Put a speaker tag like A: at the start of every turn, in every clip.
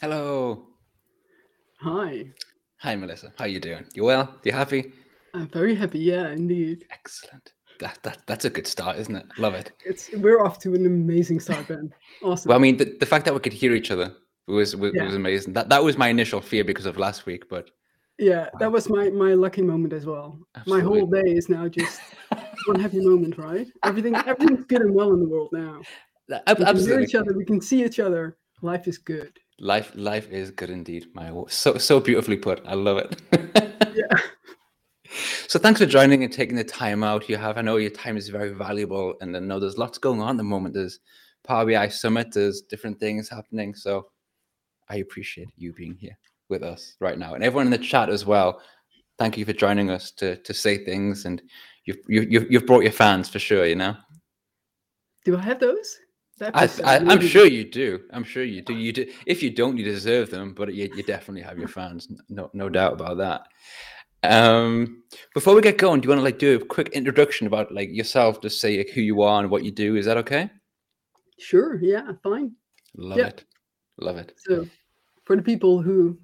A: Hello.
B: Hi.
A: Hi, Melissa. How you doing? You well? You happy?
B: I'm very happy. Yeah, indeed.
A: Excellent. That, that that's a good start, isn't it? Love it.
B: It's we're off to an amazing start, Ben. Awesome.
A: Well, I mean, the, the fact that we could hear each other was was,
B: Yeah.
A: was amazing. That that was my initial fear because of last week, but
B: yeah, that was my my lucky moment as well. My whole day is now just one happy moment, right? Everything everything's good and well in the world now. We can hear each other. We can see each other. Life is good.
A: Life life is good indeed. My so so beautifully put. I love it.
B: Yeah.
A: So thanks for joining and taking the time out you have. I know your time is very valuable, and I know there's lots going on at the moment. There's Power BI Summit. There's different things happening. So I appreciate you being here with us right now, and everyone in the chat as well. Thank you for joining us to to say things, and you've you, you've you've brought your fans for sure. You know,
B: Do I have those?
A: I, I'm sure you do. I'm sure you do. You do. If you don't, you deserve them. But you, you definitely have your fans. No no doubt about that. Um, before we get going, do you want to like do a quick introduction about like yourself, just say like, who you are and what you do? Is that okay?
B: Sure. Yeah. Fine.
A: Love it, love it.
B: So, for the people who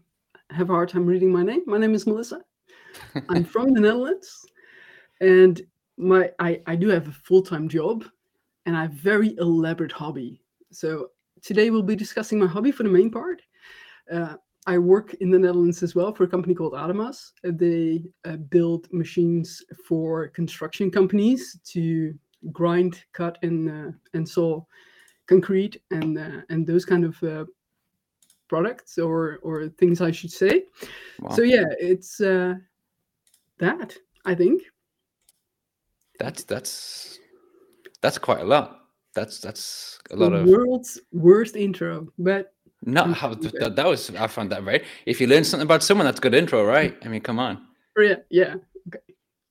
B: have a hard time reading my name, my name is Melissa. I'm from the Netherlands, and my I, I do have a full time job, and I have a very elaborate hobby. So today we'll be discussing my hobby for the main part. Uh, I work in the Netherlands as well for a company called Adamas. Uh, They uh, build machines for construction companies to grind, cut, and uh, and saw concrete and uh, and those kind of uh, products or or things I should say.
A: Wow.
B: So yeah, it's uh, that I think.
A: That's that's that's quite a lot. That's that's a
B: The
A: lot of
B: world's worst intro, but I'm
A: how that, that was. I found that right. If you learn something about someone, that's good intro, right? I mean, come on.
B: yeah, yeah,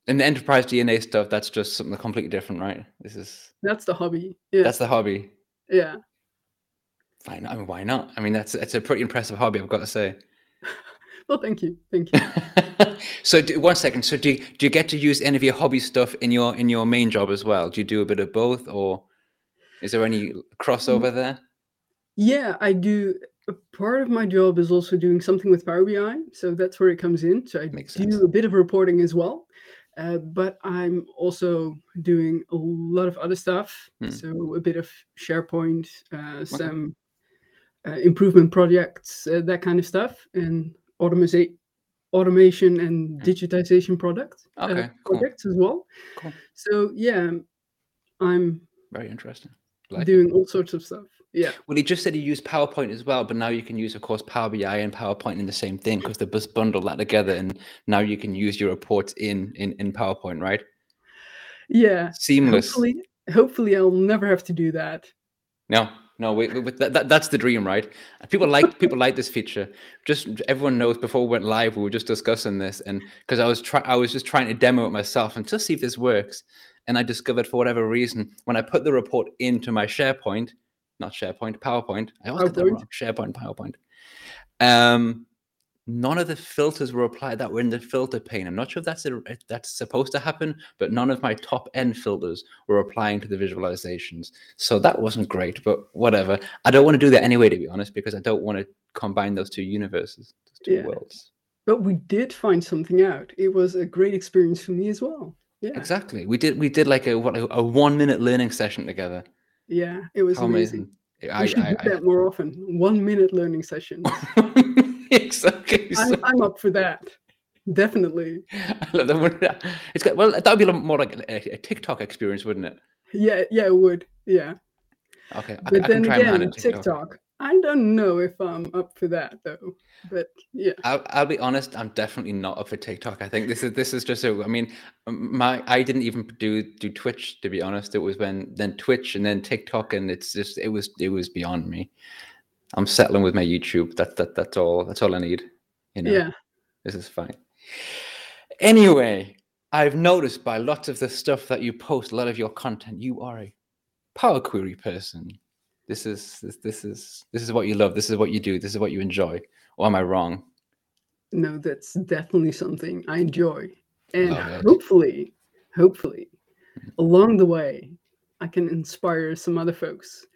A: And the enterprise DNA stuff, that's just something completely different, right? This is
B: that's the hobby. Yeah,
A: that's the hobby.
B: yeah.
A: Fine. I mean, why not? I mean, that's it's a pretty impressive hobby, I've got to say.
B: Well, thank you, thank you.
A: so, do, one second. So, do you, do you get to use any of your hobby stuff in your in your main job as well? Do you do a bit of both, or is there any crossover there?
B: Yeah, I do. A part of my job is also doing something with Power BI, so that's where it comes in. So I
A: Makes
B: do
A: sense.
B: a bit of reporting as well, uh, but I'm also doing a lot of other stuff.
A: Hmm.
B: So a bit of SharePoint, uh, some uh, improvement projects, uh, that kind of stuff, and automation, automation and digitization products uh,
A: Hmm. Okay, cool.
B: projects as well.
A: Cool.
B: So yeah, I'm
A: Very interesting. Like it.
B: doing all sorts of stuff. Yeah.
A: Well, he just said he used PowerPoint as well, but now you can use, of course, Power BI and PowerPoint in the same thing because they just bundle that together, and now you can use your reports in in in PowerPoint, right?
B: Yeah.
A: Seamless.
B: Hopefully, hopefully I'll never have to do that.
A: No, no, we, we, we- that, that, that's the dream, right? People like people like this feature. Just everyone knows. Before we went live, we were just discussing this, and because I was try, I was just trying to demo it myself and just see if this works. And I discovered for whatever reason, when I put the report into my SharePoint, not SharePoint, PowerPoint, I always get that wrong. SharePoint, PowerPoint. Um, none of the filters were applied that were in the filter pane. I'm not sure if that's a, if that's supposed to happen, but none of my top N filters were applying to the visualizations. So that wasn't great, but whatever. I don't want to do that anyway, to be honest, because I don't want to combine those two universes, those two
B: Yeah.
A: worlds.
B: But we did find something out. It was a great experience for me as well. Yeah.
A: Exactly. We did we did like a what a, a one minute learning session together.
B: Yeah. It was
A: How
B: amazing.
A: amazing.
B: We
A: I,
B: should
A: I,
B: do that more often. One minute learning sessions.
A: I, exactly. so-
B: I'm, I'm up for that. Definitely.
A: I love that. It's got, well, that would be more like a, a TikTok experience, wouldn't it?
B: Yeah. Yeah, it would. Yeah.
A: Okay, I,
B: But
A: I
B: then
A: try and
B: again,
A: manage
B: TikTok. I don't know if I'm up for that though. But yeah.
A: I'll, I'll be honest. I'm definitely not up for TikTok. I think this is this is just a. I mean, my I didn't even do do Twitch to be honest. It was when then Twitch and then TikTok, and it's just it was it was beyond me. I'm settling with my YouTube. That that that's all. That's all I need. You know.
B: Yeah.
A: This is fine. Anyway, I've noticed by lots of the stuff that you post, a lot of your content, you are a Power Query person. This is this, this is this is what you love. This is what you do. This is what you enjoy. Or am I wrong?
B: No, that's definitely something I enjoy. And
A: it.
B: hopefully, hopefully, along the way, I can inspire some other folks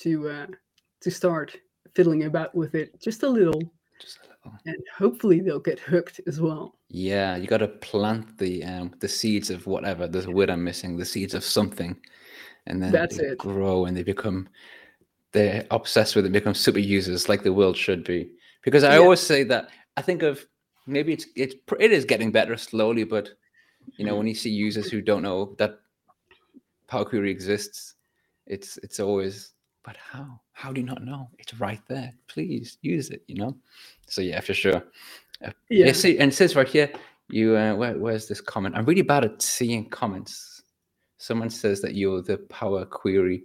B: to uh, to start fiddling about with it just a little,
A: Just a little.
B: and hopefully they'll get hooked as well.
A: Yeah, you got to plant the um the seeds of whatever. There's a word I'm missing. The seeds of something, and then
B: That's
A: they
B: it.
A: grow and they become they're obsessed with it. Become super users like the world should be. Because I
B: Yeah.
A: always say that I think of maybe it's it's it is getting better slowly, but you know when you see users who don't know that Power Query exists, it's it's always but how how do you not know? It's right there. Please use it. You know. So yeah, for sure.
B: Yeah.
A: Yeah, see, and it says right here, you uh, where, where's this comment? I'm really bad at seeing comments. Someone says that you're the Power Query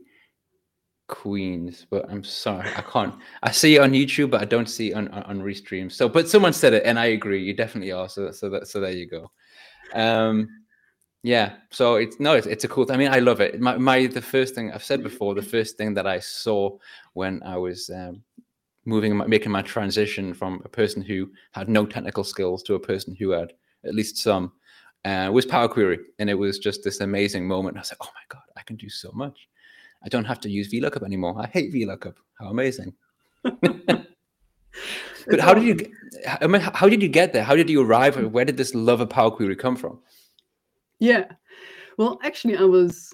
A: Queens, but I'm sorry, I can't. I see it on YouTube, but I don't see it on on, on restream. So, but someone said it, and I agree. You definitely are. So, so that so there you go. Um, yeah. So it's no, it's, it's a cool. I mean, I love it. My my the first thing I've said before, the first thing that I saw when I was um, moving, making my transition from a person who had no technical skills to a person who had at least some, uh, was Power Query, and it was just this amazing moment. I was like, oh my god, I can do so much. I don't have to use VLOOKUP anymore. I hate VLOOKUP. How amazing! but how did you? I mean, how did you get there? How did you arrive? Where did this love of Power Query come from?
B: Yeah. Well, actually, I was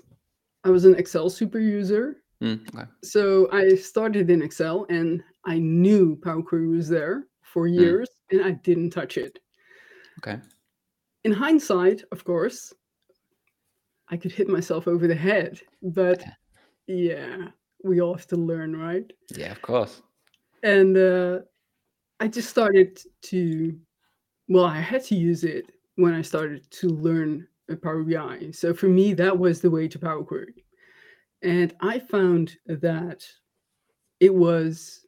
B: I was an Excel super user.
A: Mm, okay.
B: So I started in Excel and I knew Power Query was there for years and I didn't touch it.
A: Okay.
B: In hindsight, of course, I could hit myself over the head, but yeah, we all have to learn, right?
A: Yeah, of course.
B: And uh, I just started to, well, I had to use it when I started to learn Power BI. So for me, that was the way to Power Query. And I found that it was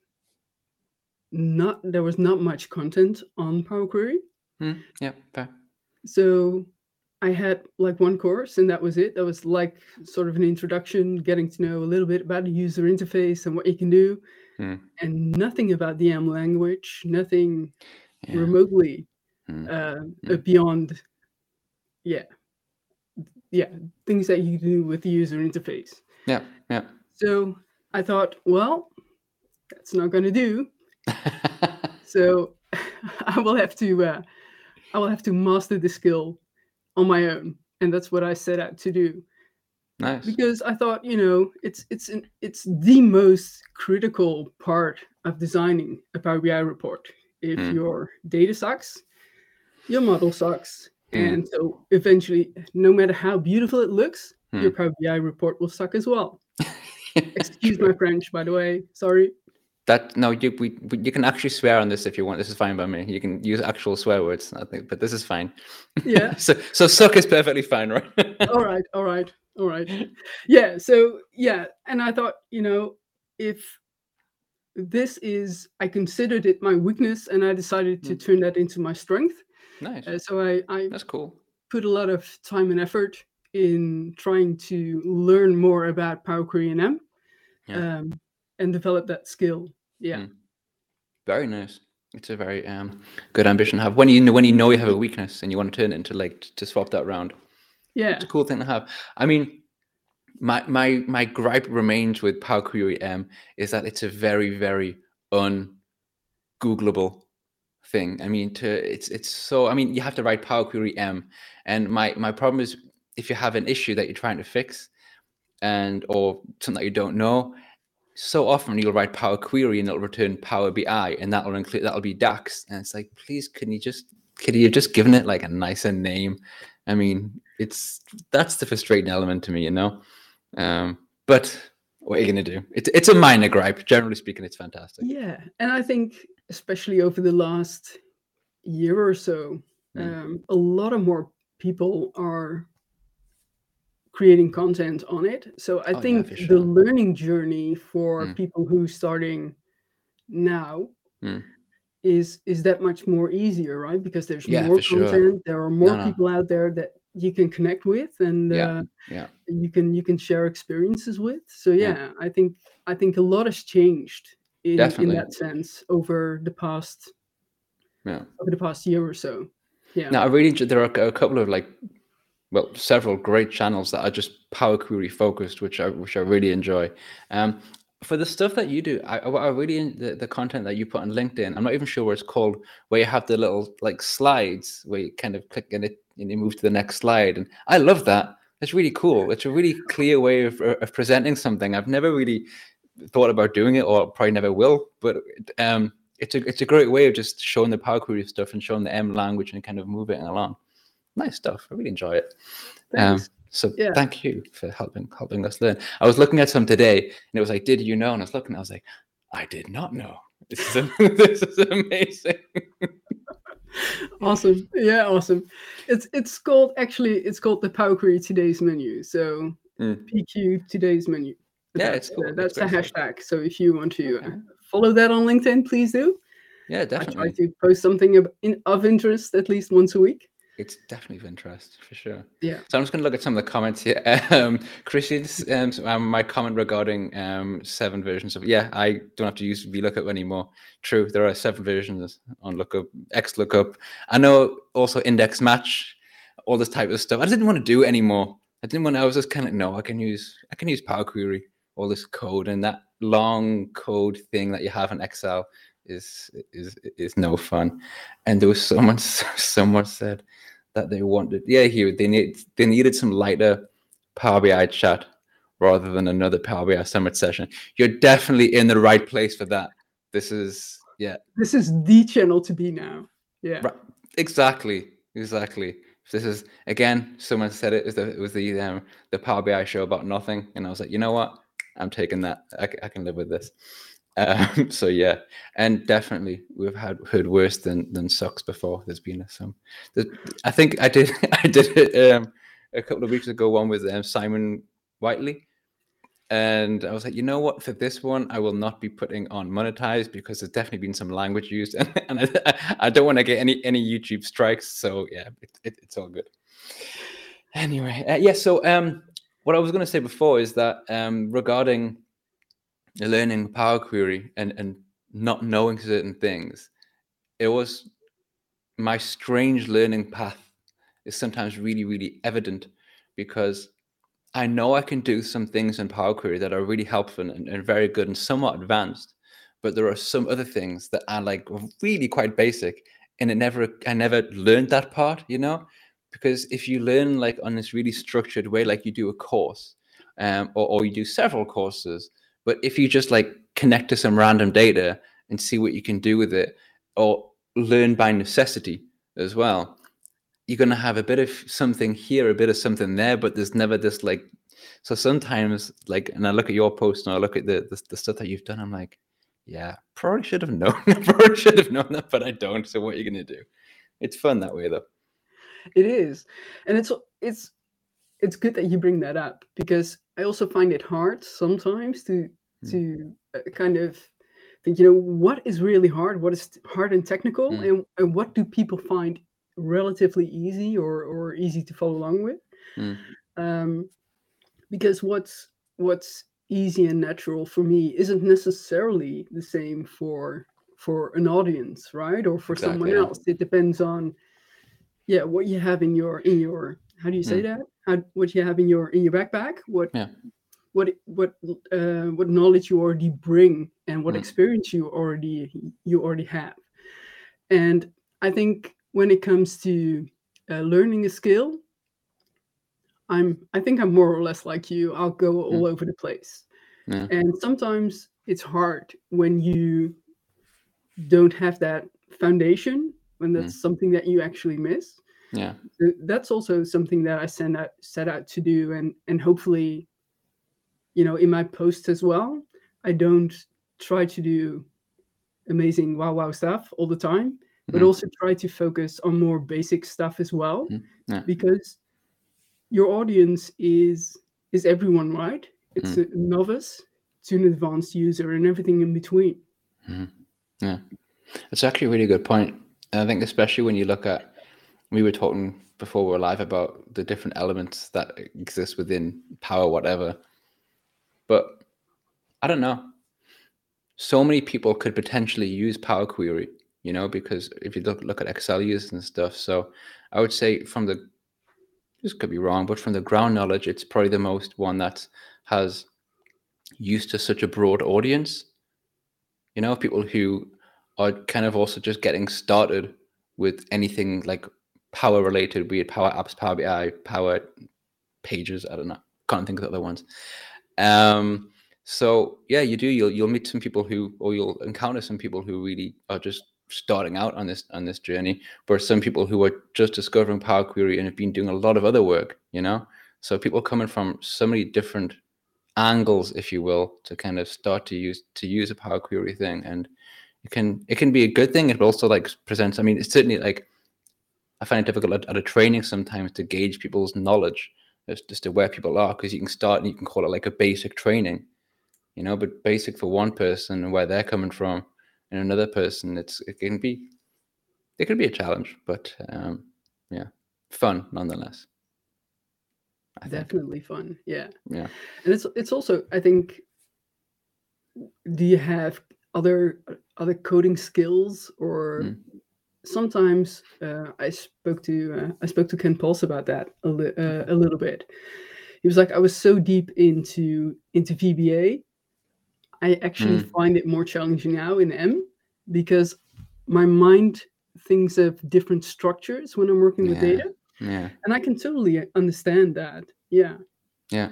B: not, there was not much content on Power Query.
A: Mm, yeah, fair.
B: So I had like one course and that was it. That was like sort of an introduction, getting to know a little bit about the user interface and what you can do.
A: Hmm.
B: And nothing about the M language, nothing
A: Yeah.
B: remotely
A: Hmm.
B: uh,
A: Hmm.
B: uh, beyond, yeah, yeah, things that you do with the user interface.
A: Yeah, yeah.
B: So I thought, well, that's not going to do. So I will have to, uh, I will have to master the skill on my own, and that's what I set out to do.
A: nice.
B: because I thought, you know, it's it's an, it's the most critical part of designing a Power BI report. If
A: Mm.
B: your data sucks, your model sucks,
A: Mm.
B: and so eventually, no matter how beautiful it looks, your
A: Mm.
B: Power BI report will suck as well. Excuse my French, by the way. Sorry.
A: That no, you we, we you can actually swear on this if you want. This is fine by me. You can use actual swear words, I think, but this is fine.
B: Yeah.
A: so so suck is perfectly fine, right?
B: all right. All right. All right. Yeah. So yeah, and I thought, you know, if this is, I considered it my weakness, and I decided to
A: Mm.
B: turn that into my strength.
A: Nice.
B: Uh, so I, I
A: That's cool.
B: put a lot of time and effort in trying to learn more about Power Query and M,
A: Yeah.
B: um, and develop that skill. Yeah.
A: Mm. Very nice. It's a very um good ambition to have. When you know when you know you have a weakness and you want to turn it into like to swap that around.
B: Yeah.
A: It's a cool thing to have. I mean, my my my gripe remains with Power Query M is that it's a very very un Googleable thing. I mean, to it's it's so. I mean, you have to write Power Query M, and my my problem is if you have an issue that you're trying to fix, and or something that you don't know. So often you'll write Power Query and it'll return Power BI, and that'll include that'll be DAX, and it's like, please, can you just could you have just given it like a nicer name? I mean, it's that's the frustrating element to me, you know. Um, but what are you gonna do? It's it's a minor gripe. Generally speaking, it's fantastic.
B: Yeah. And I think, especially over the last year or so,
A: Mm.
B: um, a lot of more people are creating content on it. So I
A: Oh, yeah,
B: think the learning journey for
A: Mm.
B: people who starting now
A: Mm.
B: is is that much more easier, right? Because there's
A: Yeah,
B: more
A: for sure.
B: content, there are more
A: no.
B: people out there that you can connect with and
A: Yeah,
B: uh,
A: yeah.
B: you can you can share experiences with. So
A: Yeah.
B: yeah, I think I think a lot has changed in, in that sense over the past
A: Yeah.
B: over the past year or so. Yeah.
A: Now, I really enjoy, there are a couple of like, well, several great channels that are just Power Query focused, which I which I really enjoy. Um, for the stuff that you do, I, I really the, the content that you put on LinkedIn. I'm not even sure what it's called, where you have the little like slides where you kind of click and it and you move to the next slide, and I love that. It's really cool. It's a really clear way of, of presenting something. I've never really thought about doing it, or probably never will. But um, it's a it's a great way of just showing the Power Query stuff and showing the M language and kind of moving along. Nice stuff. I really enjoy it. Um, so yeah. thank you for helping helping us learn. I was looking at some today, and it was like, "Did you know?" And I was looking, I was like, "I did not know." This is this is amazing.
B: awesome, yeah, awesome. It's it's called actually it's called the Power Query today's menu. So mm. PQ today's menu.
A: Yeah, it's cool.
B: That's the hashtag. So if you want to okay. follow that on LinkedIn, please do.
A: Yeah, definitely.
B: I try to post something of, in, of interest at least once a week
A: it's definitely of interest for sure.
B: Yeah.
A: So I'm just going to look at some of the comments here. Um, Christian's um, um, my comment regarding um, seven versions of yeah, I don't have to use VLOOKUP anymore. True, there are seven versions on lookup, X lookup. I know also index match, all this type of stuff. I didn't want to do it anymore. I didn't want. To, I was just kind of no. I can use I can use Power Query, all this code and that long code thing that you have in Excel is is is no fun. And there was someone someone said that they wanted. Yeah, here they need they needed some lighter Power BI chat rather than another Power BI summit session. You're definitely in the right place for that. This is yeah.
B: This is the channel to be now. Yeah. Right.
A: Exactly. Exactly. This is again. Someone said it was the it was the um, the Power BI show about nothing, and I was like, you know what? I'm taking that. I, I can live with this. Um, so yeah, and definitely we've had heard worse than than sucks before. There's been some. I think I did I did it um, a couple of weeks ago. One with um, Simon Whiteley, and I was like, you know what? For this one, I will not be putting on monetized because there's definitely been some language used, and, and I, I, don't want to get any any YouTube strikes. So yeah, it, it, it's all good. Anyway, uh, yeah. So um, what I was going to say before is that um, regarding learning Power Query and and not knowing certain things, it was my strange learning path is sometimes really really evident because I know I can do some things in Power Query that are really helpful and, and very good and somewhat advanced, but there are some other things that are like really quite basic, and it never I never learned that part, you know, because if you learn like on this really structured way, like you do a course, um, or, or you do several courses, but if you just like connect to some random data and see what you can do with it, or learn by necessity as well, you're going to have a bit of something here, a bit of something there, but there's never this like. So sometimes, like, and I look at your post and I look at the, the, the stuff that you've done, I'm like, yeah, probably should have known. probably should have known that, but I don't. So what are you going to do? It's fun that way, though.
B: It is, and it's it's it's good that you bring that up because I also find it hard sometimes to mm. to uh, kind of think, you know, what is really hard, what is hard and technical, mm. and, and what do people find relatively easy or or easy to follow along with? Mm. Um, because what's what's easy and natural for me isn't necessarily the same for for an audience, right? Or for exactly, someone else. It depends on yeah, what you have in your in your how do you say mm. that? How what you have in your in your backpack? What
A: yeah
B: what what uh, what knowledge you already bring and what mm. experience you already you already have and i think when it comes to uh, learning a skill i'm i think i'm more or less like you i'll go all mm. over the place yeah. and sometimes it's hard when you don't have that foundation when that's mm. something that you actually miss
A: yeah
B: so that's also something that i set out set out to do and and hopefully you know in my posts as well i don't try to do amazing wow wow stuff all the time mm-hmm. but also try to focus on more basic stuff as well mm-hmm. yeah. because your audience is is everyone right it's mm-hmm. a novice to an advanced user and everything in between
A: mm-hmm. yeah it's actually a really good point and i think especially when you look at we were talking before we were live about the different elements that exist within power whatever but I don't know. So many people could potentially use Power Query, you know, because if you look look at Excel use and stuff. So I would say from the this could be wrong, but from the ground knowledge, it's probably the most one that has used to such a broad audience. You know, people who are kind of also just getting started with anything like power related, be it Power Apps, Power BI, Power Pages. I don't know. Can't think of the other ones. Um, so yeah, you do. You'll you'll meet some people who, or you'll encounter some people who really are just starting out on this on this journey. But some people who are just discovering Power Query and have been doing a lot of other work. You know, so people coming from so many different angles, if you will, to kind of start to use to use a Power Query thing, and it can it can be a good thing. It also like presents. I mean, it's certainly like I find it difficult at, at a training sometimes to gauge people's knowledge as just to where people are because you can start and you can call it like a basic training you know but basic for one person and where they're coming from and another person it's it can be it can be a challenge but um yeah fun nonetheless
B: I definitely fun yeah
A: yeah
B: and it's it's also i think do you have other other coding skills or mm. sometimes uh, i spoke to uh, i spoke to ken Puls about that a, li- uh, a little bit he was like i was so deep into into vba I actually mm. find it more challenging now in M because my mind thinks of different structures when I'm working
A: yeah.
B: with data.
A: Yeah.
B: And I can totally understand that. Yeah.
A: Yeah.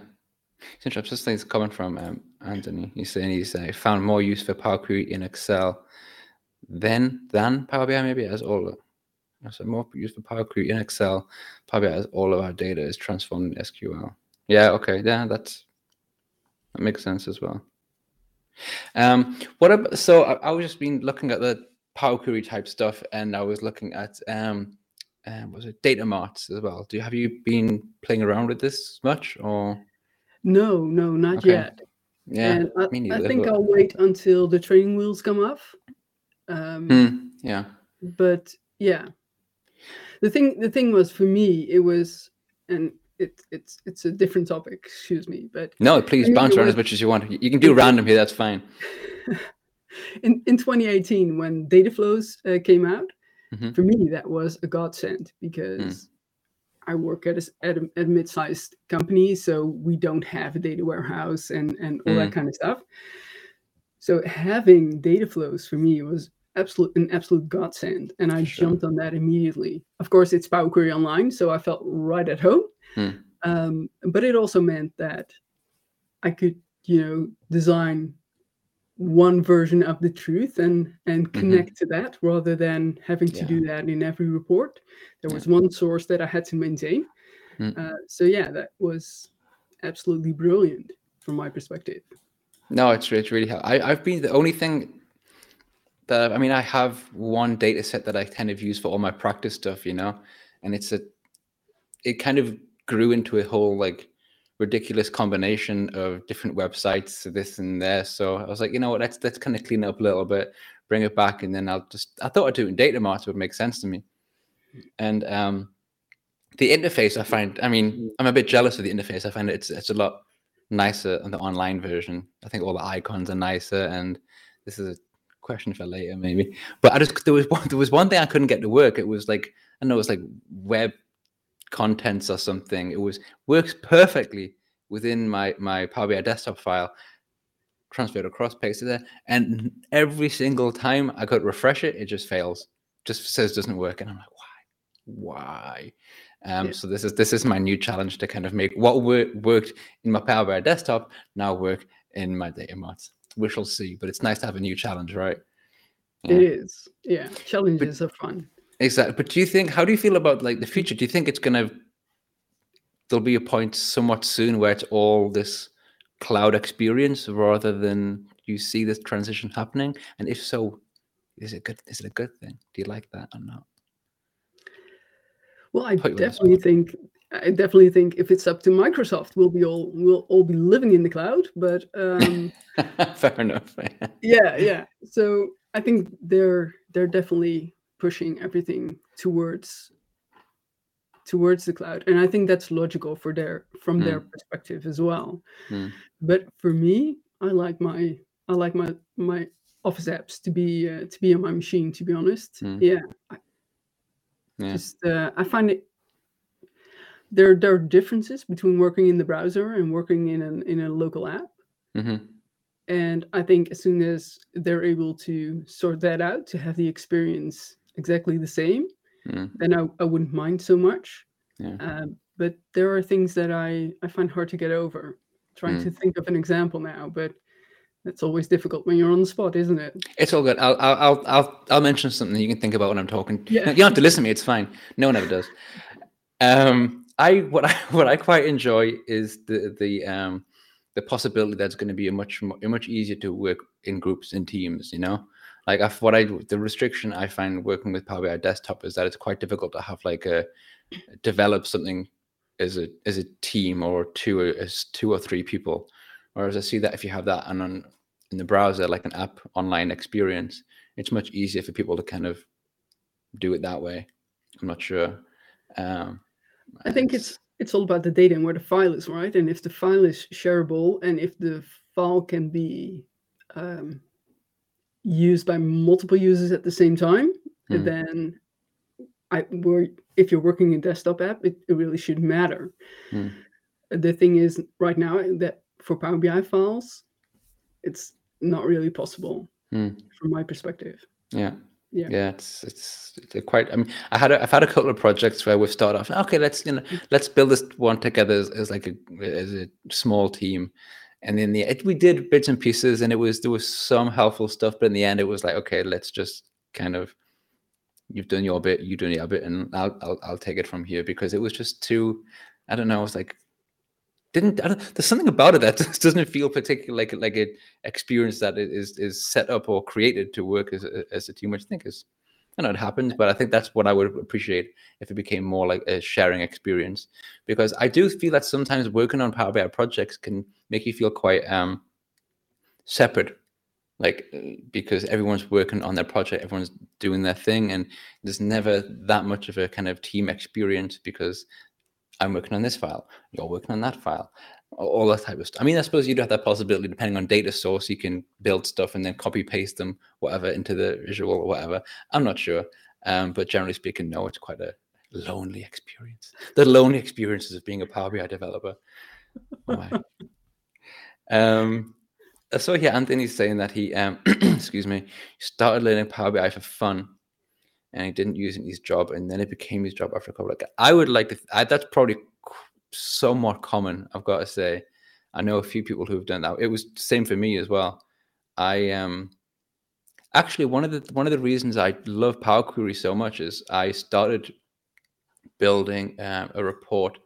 A: It's interesting. This thing's coming from um, Anthony. He's saying he's uh, found more use for Power Query in Excel than than Power BI maybe as all. So more use for Power Query in Excel. Power BI as all of our data is transformed in SQL. Yeah. Okay. Yeah. That's that makes sense as well. Um, what about, so I, I, was just been looking at the Power Query type stuff, and I was looking at um, um, was it data marts as well? Do you have you been playing around with this much or?
B: No, no, not okay. yet.
A: Yeah,
B: and I, I think I'll wait until the training wheels come off. Um,
A: hmm, yeah,
B: but yeah, the thing the thing was for me it was and it, it's it's a different topic. Excuse me, but
A: no, please bounce around as much as you want. You can do random here. That's fine.
B: in in 2018, when data flows uh, came out, mm-hmm. for me that was a godsend because mm. I work at a, at a, at a mid-sized company, so we don't have a data warehouse and and all mm. that kind of stuff. So having data flows for me was absolute an absolute godsend, and I sure. jumped on that immediately. Of course, it's Power Query Online, so I felt right at home.
A: Hmm.
B: Um, but it also meant that I could, you know, design one version of the truth and and mm-hmm. connect mm-hmm. to that rather than having to yeah. do that in every report. There was yeah. one source that I had to maintain.
A: Mm.
B: Uh, so yeah, that was absolutely brilliant from my perspective.
A: No, it's it's really helpful. I, I've been the only thing that I mean, I have one data set that I kind of use for all my practice stuff, you know, and it's a it kind of grew into a whole like ridiculous combination of different websites, this and there. So I was like, you know what, let's let's kind of clean it up a little bit, bring it back, and then I'll just I thought I'd do it in data marts would make sense to me. And um the interface I find, I mean, I'm a bit jealous of the interface. I find it's it's a lot nicer on the online version. I think all the icons are nicer, and this is a question for later maybe. But I just there was one there was one thing I couldn't get to work. It was like I know it was like web contents or something. It was works perfectly within my my Power BI desktop file, transferred across, pasted there, and every single time I could refresh it, it just fails, just says doesn't work, and I'm like, why, why? Um, yeah. So this is this is my new challenge to kind of make what wor- worked in my Power BI desktop now work in my data marts. We shall see, but it's nice to have a new challenge, right?
B: Yeah. It is, yeah. Challenges but, are fun.
A: Exactly. But do you think how do you feel about like the future? Do you think it's gonna there'll be a point somewhat soon where it's all this cloud experience rather than you see this transition happening? And if so, is it good is it a good thing? Do you like that or not?
B: Well, I definitely think I definitely think if it's up to Microsoft, we'll be all we'll all be living in the cloud. But um,
A: fair enough.
B: yeah, yeah. So I think they're they're definitely pushing everything towards towards the cloud and i think that's logical for their from mm. their perspective as well
A: mm.
B: but for me i like my i like my my office apps to be uh, to be on my machine to be honest
A: mm.
B: yeah, I, yeah. just uh, i find it there there are differences between working in the browser and working in an in a local app
A: hmm
B: And I think as soon as they're able to sort that out, to have the experience exactly the same,
A: Mm.
B: then I, I wouldn't mind so much.
A: Yeah.
B: Um, but there are things that I, I find hard to get over. Trying
A: Mm.
B: to think of an example now, but that's always difficult when you're on the spot, isn't it?
A: It's all good. I'll I'll I'll I'll, I'll mention something you can think about when I'm talking.
B: Yeah.
A: You don't have to listen to me. It's fine. No one ever does. Um, I what I what I quite enjoy is the the um the possibility that's going to be a much mo- much easier to work in groups and teams. You know, like if what I the restriction I find working with Power BI desktop is that it's quite difficult to have like a develop something as a as a team or two as two or three people. Whereas I see that if you have that and on in the browser like an app online experience, it's much easier for people to kind of do it that way. I'm not sure. Um,
B: I think it's it's all about the data and where the file is, right? And if the file is shareable and if the file can be um, used by multiple users at the same time,
A: Hmm.
B: then I were if you're working in desktop app, it, it really shouldn't matter.
A: Hmm.
B: The thing is right now that for Power BI files, it's not really possible
A: Hmm.
B: from my perspective.
A: yeah.
B: Yeah.
A: Yeah, it's it's, it's quite. I mean, I had a, I've had a couple of projects where we've started off. Okay, let's you know let's build this one together as, as like a as a small team, and in the it, we did bits and pieces, and it was there was some helpful stuff, but in the end, it was like okay, let's just kind of you've done your bit, you done your bit, and I'll I'll, I'll take it from here because it was just too. I don't know. It was like didn't there's something about it that just doesn't feel particularly like like an experience that is is set up or created to work as as a team, which I think is I know it happens, but I think that's what I would appreciate if it became more like a sharing experience. Because I do feel that sometimes working on Power BI projects can make you feel quite um separate, like uh, because everyone's working on their project, everyone's doing their thing, and there's never that much of a kind of team experience because I'm working on this file, you're working on that file, all that type of stuff. I mean, I suppose you'd have that possibility depending on data source, you can build stuff and then copy paste them, whatever, into the visual or whatever. I'm not sure. Um, but generally speaking, no, it's quite a lonely experience. The lonely experiences of being a Power BI developer. Oh my. um, I saw here Anthony's saying that he, um, excuse me, started learning Power BI for fun and he didn't use it in his job, and then it became his job after a couple of. I would like to. I, that's probably somewhat common. I've got to say, I know a few people who've done that. It was the same for me as well. I um actually one of the one of the reasons I love Power Query so much is I started building uh, a report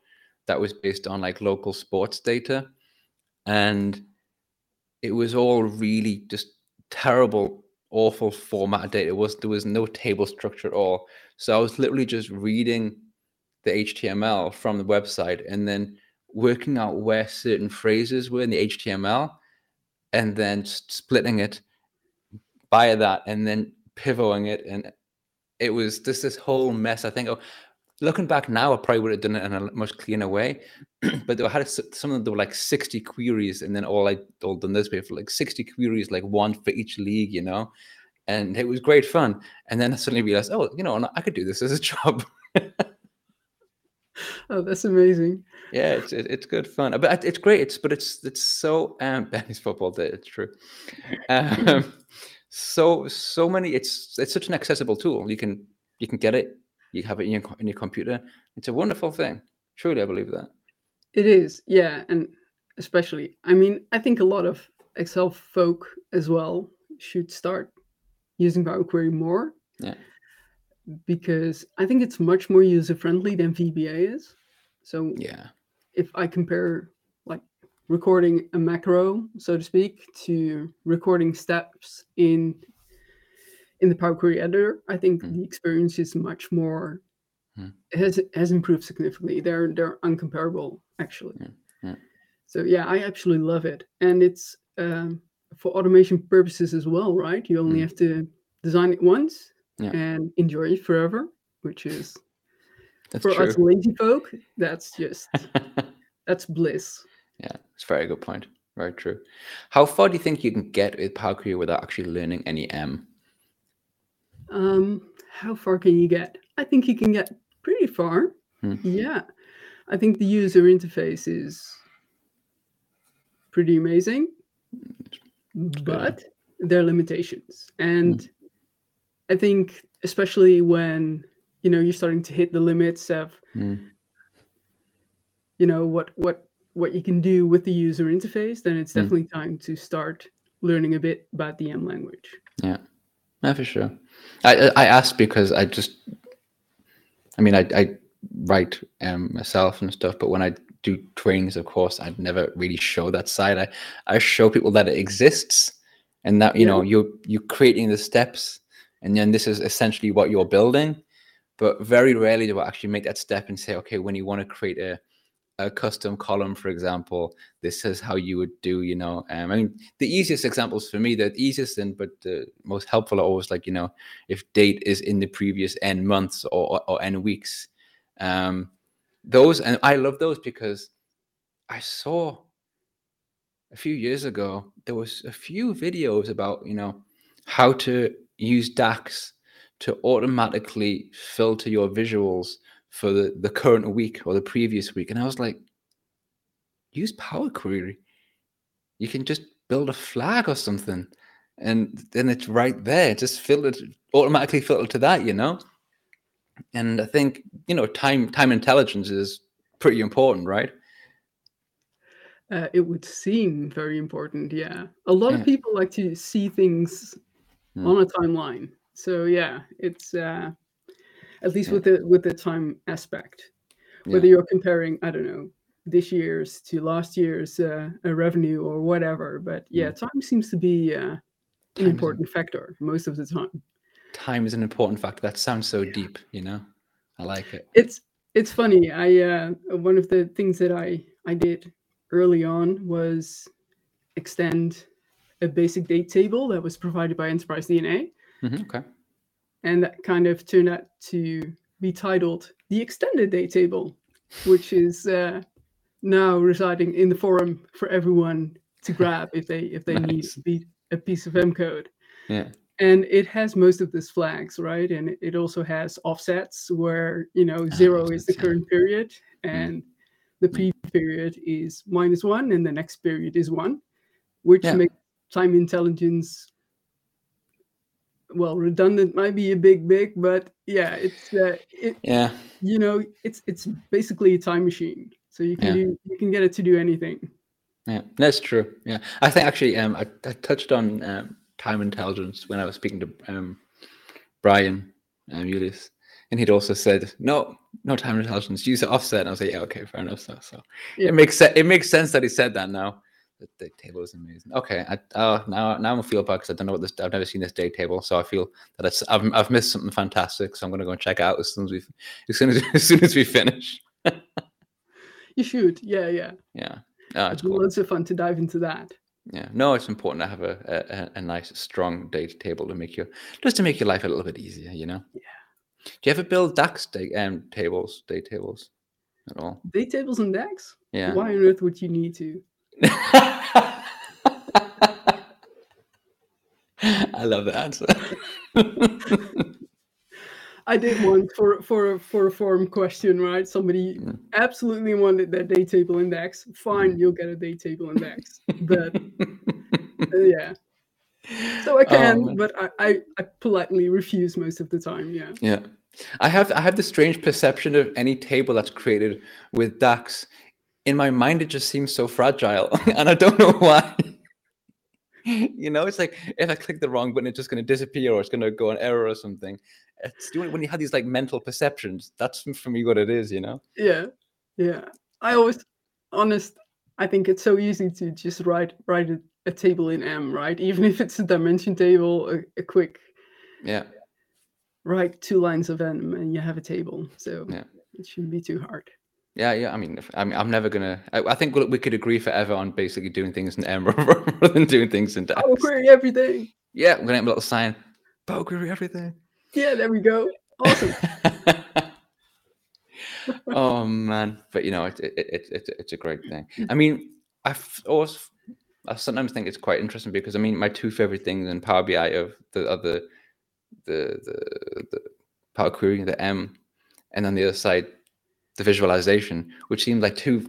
A: that was based on like local sports data, and it was all really just terrible awful format data. It was there was no table structure at all. So I was literally just reading the HTML from the website and then working out where certain phrases were in the HTML and then splitting it by that and then pivoting it and it was just this whole mess. I think oh, looking back now, I probably would have done it in a much cleaner way. but I had some of them were like 60 queries, and then all I all done this way for like 60 queries, like one for each league, you know. And it was great fun. And then I suddenly realized, oh, you know, I could do this as a job.
B: Oh, that's amazing.
A: yeah, it's it, it's good fun. But it's great. It's but it's it's so um Benny's football day. It's true. Um, so so many. It's it's such an accessible tool. You can you can get it. You have it in your in your computer. It's a wonderful thing. Truly, I believe that.
B: It is, yeah, and especially, I mean, I think a lot of Excel folk as well should start using Power Query more.
A: Yeah.
B: Because I think it's much more user friendly than VBA is. So
A: Yeah.
B: if I compare like recording a macro, so to speak, to recording steps in in the Power Query editor, I think
A: Mm.
B: the experience is much more
A: Mm.
B: has has improved significantly. They're they're uncomparable actually.
A: Yeah, yeah.
B: So yeah, I absolutely love it, and it's um, for automation purposes as well, right? You only
A: Mm.
B: have to design it once
A: Yeah.
B: and enjoy it forever, which is
A: That's
B: for
A: true.
B: us lazy folk. That's just that's bliss.
A: yeah, it's a very good point. Very true. How far do you think you can get with Power Query without actually learning any M?
B: Um, how far can you get? I think you can get pretty far.
A: Hmm.
B: Yeah. I think the user interface is pretty amazing. but there are limitations. And mm. I think especially when you know you're starting to hit the limits of mm. you know what what what you can do with the user interface, then it's hmm. definitely mm. time to start learning a bit about the M language.
A: Yeah, yeah, for sure. I I asked because I just, I mean, I I write um, myself and stuff, but when I do trainings, of course, I'd never really show that side. I I show people that it exists, and that you yeah. know you're you're creating the steps, and then this is essentially what you're building. But very rarely do I actually make that step and say, okay, when you want to create a a custom column, for example, this is how you would do, you know. Um, I mean, the easiest examples for me, the easiest and but the most helpful are always like, you know, if date is in the previous n months or, or, or n weeks. Um, those, and I love those because I saw a few years ago, there was a few videos about, you know, how to use DAX to automatically filter your visuals for the, the current week or the previous week. And I was like, use Power Query. You can just build a flag or something. And then it's right there. Just filtered automatically filtered to that, you know? And I think, you know, time time intelligence is pretty important, right?
B: Uh, it would seem very important, yeah. A lot yeah. of people like to see things mm. on a timeline. So yeah, it's uh at least yeah. with the with the time aspect. Whether yeah. you're comparing, I don't know, this year's to last year's uh, revenue or whatever, but yeah, mm. time seems to be uh, an important factor most of the time.
A: Time is an important factor. That sounds so deep, you know. I like it.
B: It's it's funny. I uh, one of the things that I I did early on was extend a basic date table that was provided by Enterprise DNA.
A: Mm-hmm, okay
B: and that kind of turned out to be titled the extended date table, which is uh, now residing in the forum for everyone to grab if they if they nice. need a piece of M code.
A: Yeah.
B: And it has most of these flags, right? And it also has offsets where you know ah, zero oh, is the current yeah. period, mm. and mm. the pre period is minus one, and the next period is one, which yeah. makes time intelligence well redundant might be a big big but yeah it's uh, it,
A: yeah.
B: you know it's it's basically a time machine. So you can yeah. do you can get it to do anything.
A: Yeah that's true. Yeah. I think actually um i, I touched on um, time intelligence when i was speaking to um brian um Julius, and he'd also said no no time intelligence. Use the offset. And i was like yeah okay fair enough so so yeah. it makes sense it makes sense that he said that now the date table is amazing. Okay, I, uh, now now I'm a feel bad because I don't know what this. I've never seen this date table, so I feel that it's I've, I've missed something fantastic. So I'm going to go and check out as soon as we as soon as as soon as we finish.
B: you should, yeah, yeah,
A: yeah.
B: Oh, it's cool. loads of fun to dive into that.
A: Yeah, no, it's important to have a, a, a nice strong date table to make your just to make your life a little bit easier. You know.
B: Yeah.
A: Do you ever build DAX date um, tables, date tables, at all?
B: Date tables and DAX?
A: Yeah.
B: Why on earth would you need to?
A: I love the answer.
B: I did one for for for a forum question, right? Somebody mm. absolutely wanted that date table index. Fine, mm. you'll get a date table index, but uh, yeah. So I can, oh, but I, I I politely refuse most of the time. Yeah.
A: Yeah. I have I have the strange perception of any table that's created with DAX in my mind it just seems so fragile and i don't know why. You know it's like if i click the wrong button it's just going to disappear or it's going to go on error or something. It's doing when you have these like mental perceptions that's for me what it is you know?
B: Yeah yeah. I always honest i think it's so easy to just write write a, a table in m right? Even if it's a dimension table a, a quick
A: yeah.
B: write two lines of m and you have a table so yeah. it shouldn't be too hard
A: yeah, yeah. I mean, I mean, I'm never gonna. I, I think we could agree forever on basically doing things in M rather than doing things in DAX.
B: Power query everything.
A: Yeah, we're gonna have a little sign. Power query everything.
B: Yeah, there we go. Awesome.
A: oh man, but you know, it, it, it, it, it's a great thing. I mean, I've always, I sometimes think it's quite interesting because I mean, my two favorite things in Power BI of the other, the the the Power Query, the M, and on the other side, the visualization, which seemed like two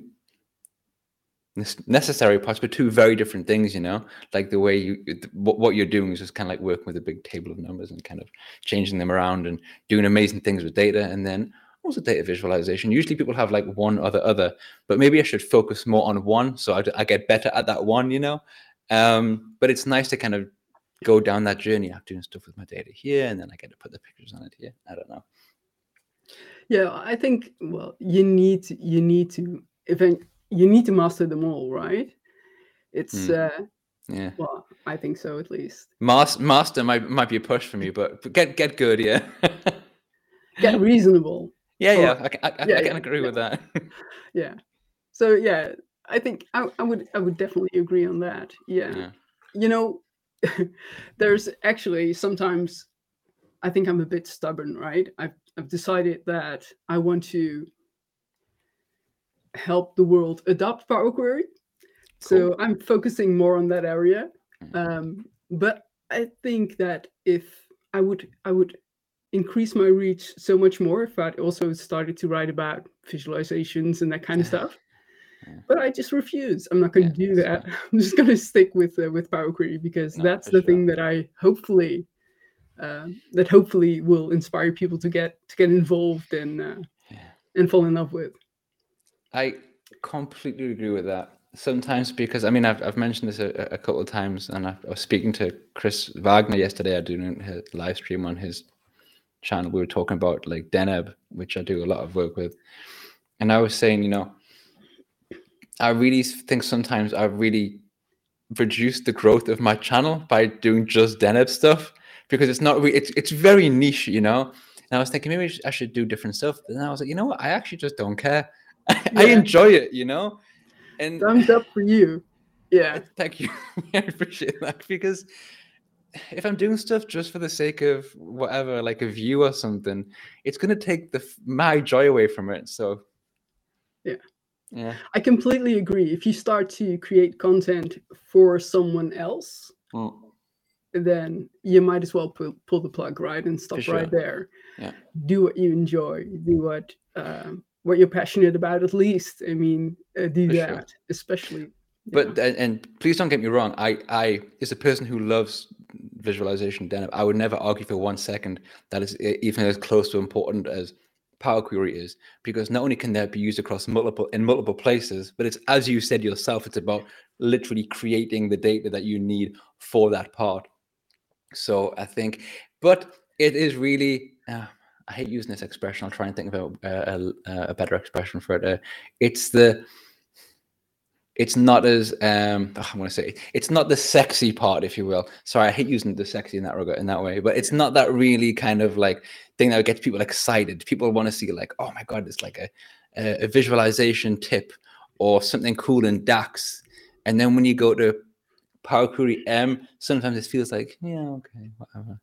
A: necessary parts, but two very different things. You know, like the way you what, you're doing is just kind of like working with a big table of numbers and kind of changing them around and doing amazing things with data, and then also data visualization. Usually people have like one or the other, but maybe I should focus more on one so I, I get better at that one. You know, um, but it's nice to kind of go down that journey. I'm doing stuff with my data here, and then I get to put the pictures on it here. I don't know.
B: Yeah, I think well, you need to, you need to event you need to master them all, right? It's mm. uh
A: yeah.
B: Well, I think so at least.
A: Master master might might be a push for me, but get get good, yeah.
B: get reasonable.
A: Yeah, yeah, I, I, I, yeah, I can yeah, agree
B: yeah.
A: with that.
B: yeah. So yeah, I think I, I would I would definitely agree on that. Yeah. You know, there's actually sometimes I think I'm a bit stubborn, right? I've I've decided that I want to help the world adopt Power Query. Cool. So I'm focusing more on that area. Mm. Um, but I think that if I would I would increase my reach so much more if I'd also started to write about visualizations and that kind of stuff. Yeah. But I just refuse. I'm not going to yeah, do that. I'm just going to stick with uh, with Power Query because no, that's the sure. thing that I hopefully uh, that hopefully will inspire people to get to get involved and uh, yeah. and fall in love with.
A: I completely agree with that. Sometimes because I mean I've I've mentioned this a, a couple of times, and I, I, was speaking to Chris Wagner yesterday. I doing a live stream on his channel. We were talking about like Deneb, which I do a lot of work with, and I was saying, you know, I really think sometimes I really reduced the growth of my channel by doing just Deneb stuff because it's not it's it's very niche, you know. And I was thinking maybe I should do different stuff. And I was like, you know what? I actually just don't care. I enjoy it, you know.
B: And thumbs up for you. Yeah.
A: Thank you. I appreciate that because if I'm doing stuff just for the sake of whatever, like a view or something, it's gonna take the my joy away from it. So,
B: yeah,
A: yeah,
B: I completely agree. If you start to create content for someone else,
A: mm.
B: Then you might as well pull, pull the plug right and stop sure. right there.
A: Yeah,
B: do what you enjoy. Do what um, what you're passionate about at least i mean uh, do For that sure. especially
A: but and, and, please don't get me wrong i i as a person who loves visualization then i would never argue for one second that is even as close to important as power query is because not only can that be used across multiple in multiple places but it's as you said yourself it's about literally creating the data that you need for that part so i think but it is really uh, I hate using this expression. I'll try and think of a, a, a better expression for it. Uh, it's the it's not as um oh, I want to say it's not the sexy part, if you will. Sorry, I hate using the sexy in that regard in that way, but it's not that really kind of like thing that gets people excited. People want to see like, oh my god, it's like a, a, a visualization tip or something cool in DAX. And then when you go to Power Query M, sometimes it feels like, yeah, okay, whatever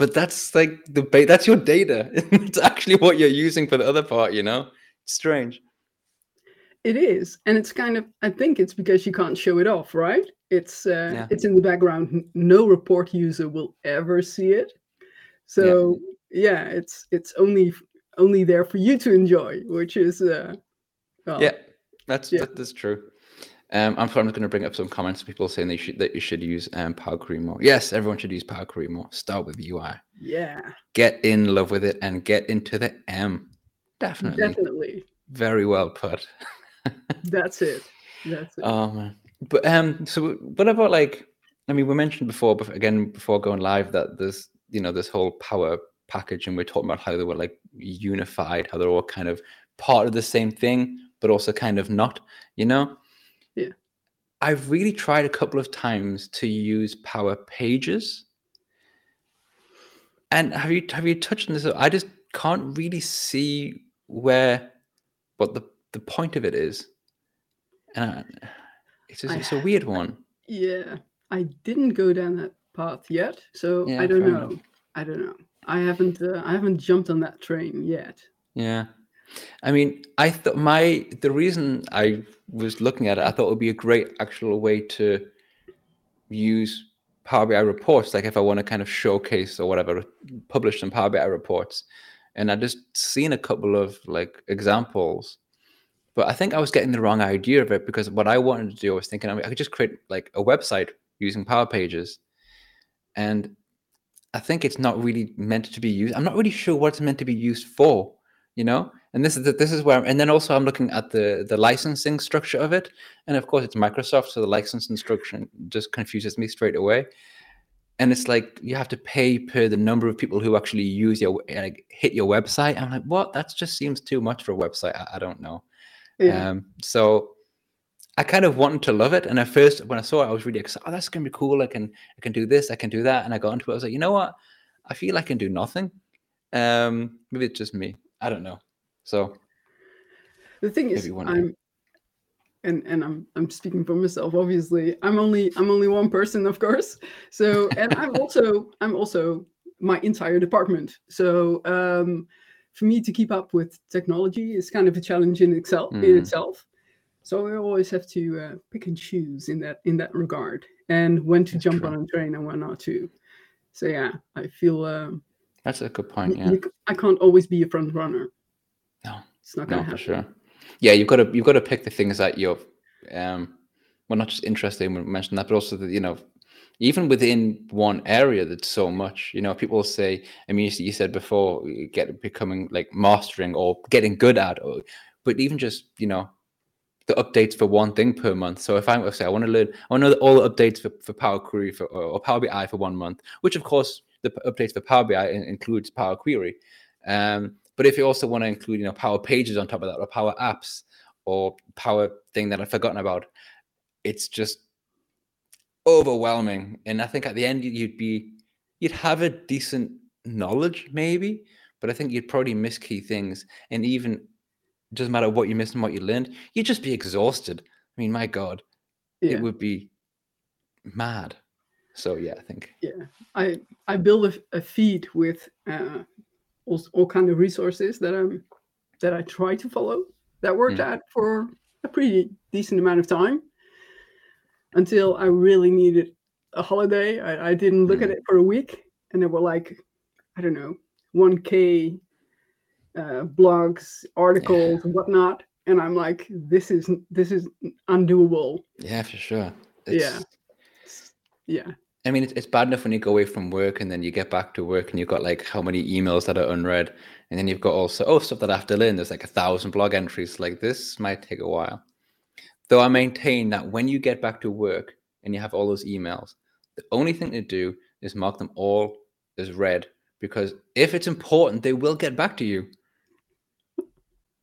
A: but that's like the ba- that's your data. it's actually what you're using for the other part, you know? It's strange.
B: It is. And it's kind of I think it's because you can't show it off, right? It's uh, yeah. it's in the background. No report user will ever see it. So yeah, yeah it's it's only only there for you to enjoy, which is uh
A: well, yeah, that's yeah. That's true. Um, I'm probably going to bring up some comments. People saying they should that you should use um, Power Query more. Yes, everyone should use Power Query more. Start with UI.
B: Yeah.
A: Get in love with it and get into the M. Definitely.
B: Definitely.
A: Very well put.
B: That's it. That's it.
A: Oh man. But um, so what about like? I mean, we mentioned before, but again, before going live, that there's you know this whole Power package, and we're talking about how they were like unified, how they're all kind of part of the same thing, but also kind of not. You know. I've really tried a couple of times to use Power Pages. And have you have you touched on this? I just can't really see where what the, the point of it is. And I, it's just, it's a weird one.
B: Yeah. I didn't go down that path yet, so yeah, I don't know. Enough. I don't know. I haven't uh, I haven't jumped on that train yet.
A: Yeah. I mean, I thought my the reason I was looking at it, I thought it would be a great actual way to use Power BI reports. Like if I want to kind of showcase or whatever, publish some Power BI reports, and I just seen a couple of like examples, But I think I was getting the wrong idea of it because what I wanted to do, I was thinking I, mean, I could just create like a website using Power Pages, and I think it's not really meant to be used. I'm not really sure what it's meant to be used for, you know. And this is the, this is where, and then also I'm looking at the the licensing structure of it, and of course it's Microsoft, so the licensing structure just confuses me straight away. And it's like you have to pay per the number of people who actually use your like hit your website. I'm like, what? That just seems too much for a website. I, I don't know. Yeah. Um, so I kind of wanted to love it. And at first, when I saw it, I was really excited. Oh, that's gonna be cool. I can I can do this. I can do that. And I got into it. I was like, you know what? I feel I can do nothing. Um, maybe it's just me. I don't know. So
B: the thing is, I'm and and I'm I'm speaking for myself. Obviously, I'm only I'm only one person, of course. So and I'm also I'm also my entire department. So um, for me to keep up with technology is kind of a challenge in itself. mm. in itself. So I always have to uh, pick and choose in that in that regard, and when to That's jump true. on a train and when not to. So yeah, I feel um,
A: That's a good point. Yeah,
B: I can't always be a front runner.
A: No, it's not going to no, happen. For sure. Yeah, you've got to you've got to pick the things that you're, um, well, not just interested in. We mentioned that, but also the, you know, even within one area that's so much you know people say i mean you said before get becoming like mastering or getting good at or, but even just you know the updates for one thing per month so if i say i want to learn i want to know all the updates for, for power query for, or power bi for one month which of course the updates for power bi includes power query um, but if you also want to include you know power pages on top of that or power apps or power thing that i've forgotten about it's just overwhelming. And I think at the end you'd be you'd have a decent knowledge maybe, but I think you'd probably miss key things. And even it doesn't matter what you missed and what you learned, you'd just be exhausted. I mean, my God, yeah. it would be mad. So yeah, I think.
B: Yeah, I I build a, a feed with uh, all, all kind of resources that I'm that I try to follow. That worked mm. out for a pretty decent amount of time until I really needed a holiday. I, I didn't look mm. at it for a week, and there were like, I don't know, 1K uh, blogs, articles, yeah. whatnot. And I'm like, this is this is undoable.
A: Yeah, for sure.
B: It's, yeah, yeah.
A: I mean, it's, it's bad enough when you go away from work and then you get back to work and you've got like how many emails that are unread, and then you've got also oh stuff that I have to learn. There's like a thousand blog entries. Like this might take a while. Though I maintain that when you get back to work and you have all those emails, the only thing to do is mark them all as read because if it's important, they will get back to you.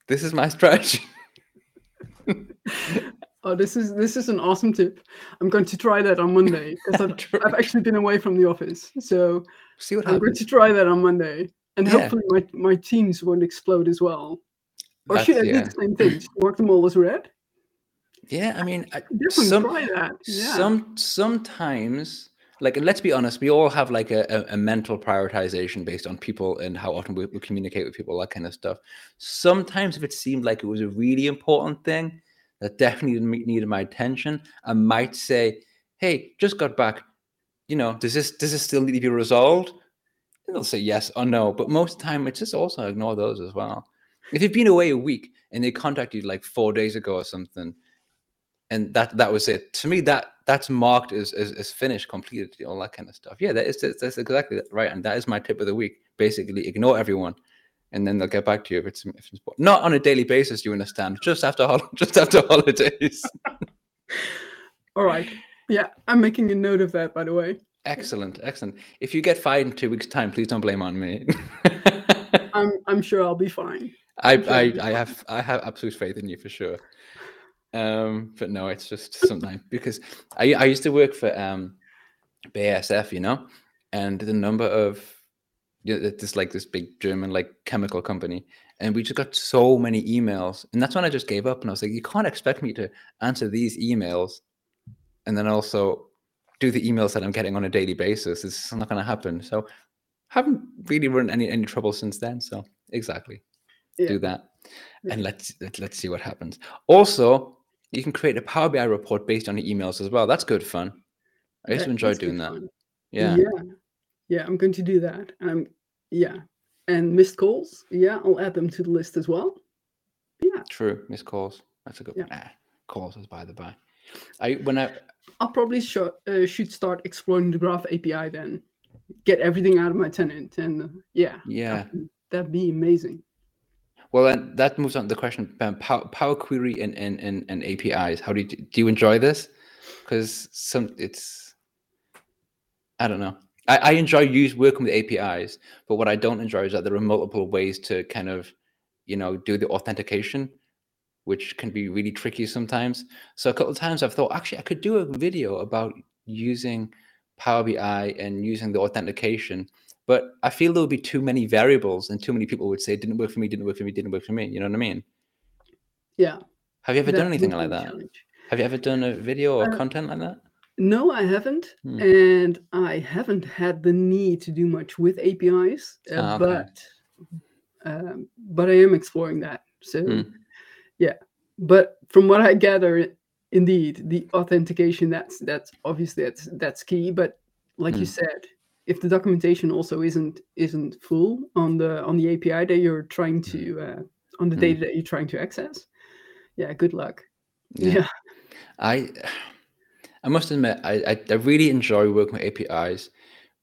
A: This is my strategy.
B: oh, this is this is an awesome tip. I'm going to try that on Monday because I've, I've, actually been away from the office. So
A: see what
B: I'm
A: happens.
B: going to try that on Monday, and yeah. hopefully my my teams won't explode as well. Or That's, should I yeah. do the same thing? Mark them all as red?
A: Yeah, I mean, some, yeah. some sometimes, like, let's be honest, we all have like a, a, a mental prioritization based on people and how often we, we, communicate with people, that kind of stuff. Sometimes, if it seemed like it was a really important thing that definitely needed my attention, I might say, "Hey, just got back. You know, does this does this still need to be resolved?" And they'll say yes or no, but most of the time, it's just also ignore those as well. If you've been away a week and they contact you like four days ago or something and that that was it. To me, that that's marked as as, as finished, completed, all that kind of stuff. Yeah, that is that's exactly right, and that is my tip of the week. Basically, ignore everyone, and then they'll get back to you if it's if it's important. Not on a daily basis, you understand. Just after just after holidays.
B: all right. Yeah, I'm making a note of that. By the way.
A: Excellent, excellent. If you get fired in two weeks' time, please don't blame on me.
B: I'm I'm sure I'll be fine.
A: I, sure I, I have I have absolute faith in you for sure. Um, but no, it's just sometimes because I I used to work for um BASF, you know, and the number of this like this big German like chemical company, and we just got so many emails, and that's when I just gave up, and I was like, you can't expect me to answer these emails, and then also do the emails that I'm getting on a daily basis. It's not going to happen. So haven't really run any any trouble since then. So exactly, yeah. do that, and let's let's see what happens. Also, you can create a Power BI report based on your emails as well. That's good fun. I used to enjoy doing that. Fun. Yeah.
B: Yeah. Yeah, I'm going to do that. Um yeah. And missed calls. Yeah, I'll add them to the list as well. Yeah.
A: True. Missed calls. That's a good
B: Yeah.
A: one. Ah, calls is by the by. I when I
B: I'll probably sho- uh, should start exploring the Graph API then. Get everything out of my tenant, and uh, yeah,
A: yeah.
B: that'd, that'd be amazing.
A: Well, then that moves on to the question: um, Power, Power Query and, and and and APIs. How do you do? You enjoy this? Because some it's I don't know. I, I enjoy use working with APIs, but what I don't enjoy is that there are multiple ways to kind of you know do the authentication, which can be really tricky sometimes. So a couple of times I've thought actually I could do a video about using Power BI and using the authentication but I feel there would be too many variables, and too many people would say, "It "Didn't work for me, didn't work for me, didn't work for me." You know what I mean?
B: Yeah.
A: Have you ever
B: that
A: done anything like that?
B: challenge.
A: Have you ever done a video or
B: Uh,
A: content like that?
B: No, I haven't,
A: Hmm.
B: and I haven't had the need to do much with APIs, uh,
A: Ah, okay.
B: but um, but I am exploring that. So
A: Hmm.
B: yeah, but from what I gather, indeed, the authentication that's that's obviously that's that's key. But like you
A: Hmm.
B: said, if the documentation also isn't isn't full on the on the API that you're trying to uh, on the
A: Hmm.
B: data that you're trying to access, yeah, good luck. Yeah,
A: I I must admit I, I I really enjoy working with APIs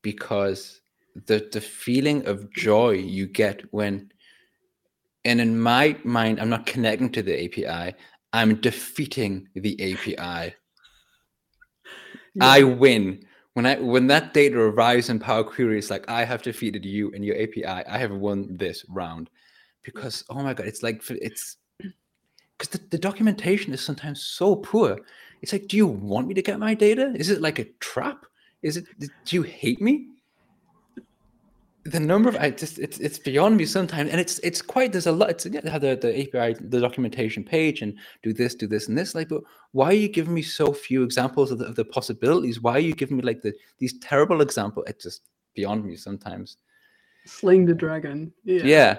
A: because the the feeling of joy you get when and in my mind I'm not connecting to the API I'm defeating the API I. Win. When I when that data arrives in Power Query it's like I have defeated you and your API I. Have won this round. Because oh my god it's like it's because the, the documentation is sometimes so poor it's like do you want me to get my data is it like a trap is it do you hate me the number of I just it's it's beyond me sometimes and it's it's quite there's a lot it's yeah, the, the API the documentation page and do this do this and this like but why are you giving me so few examples of the, of the possibilities why are you giving me like the these terrible examples it's just beyond me sometimes
B: slaying the dragon. Yeah.
A: yeah,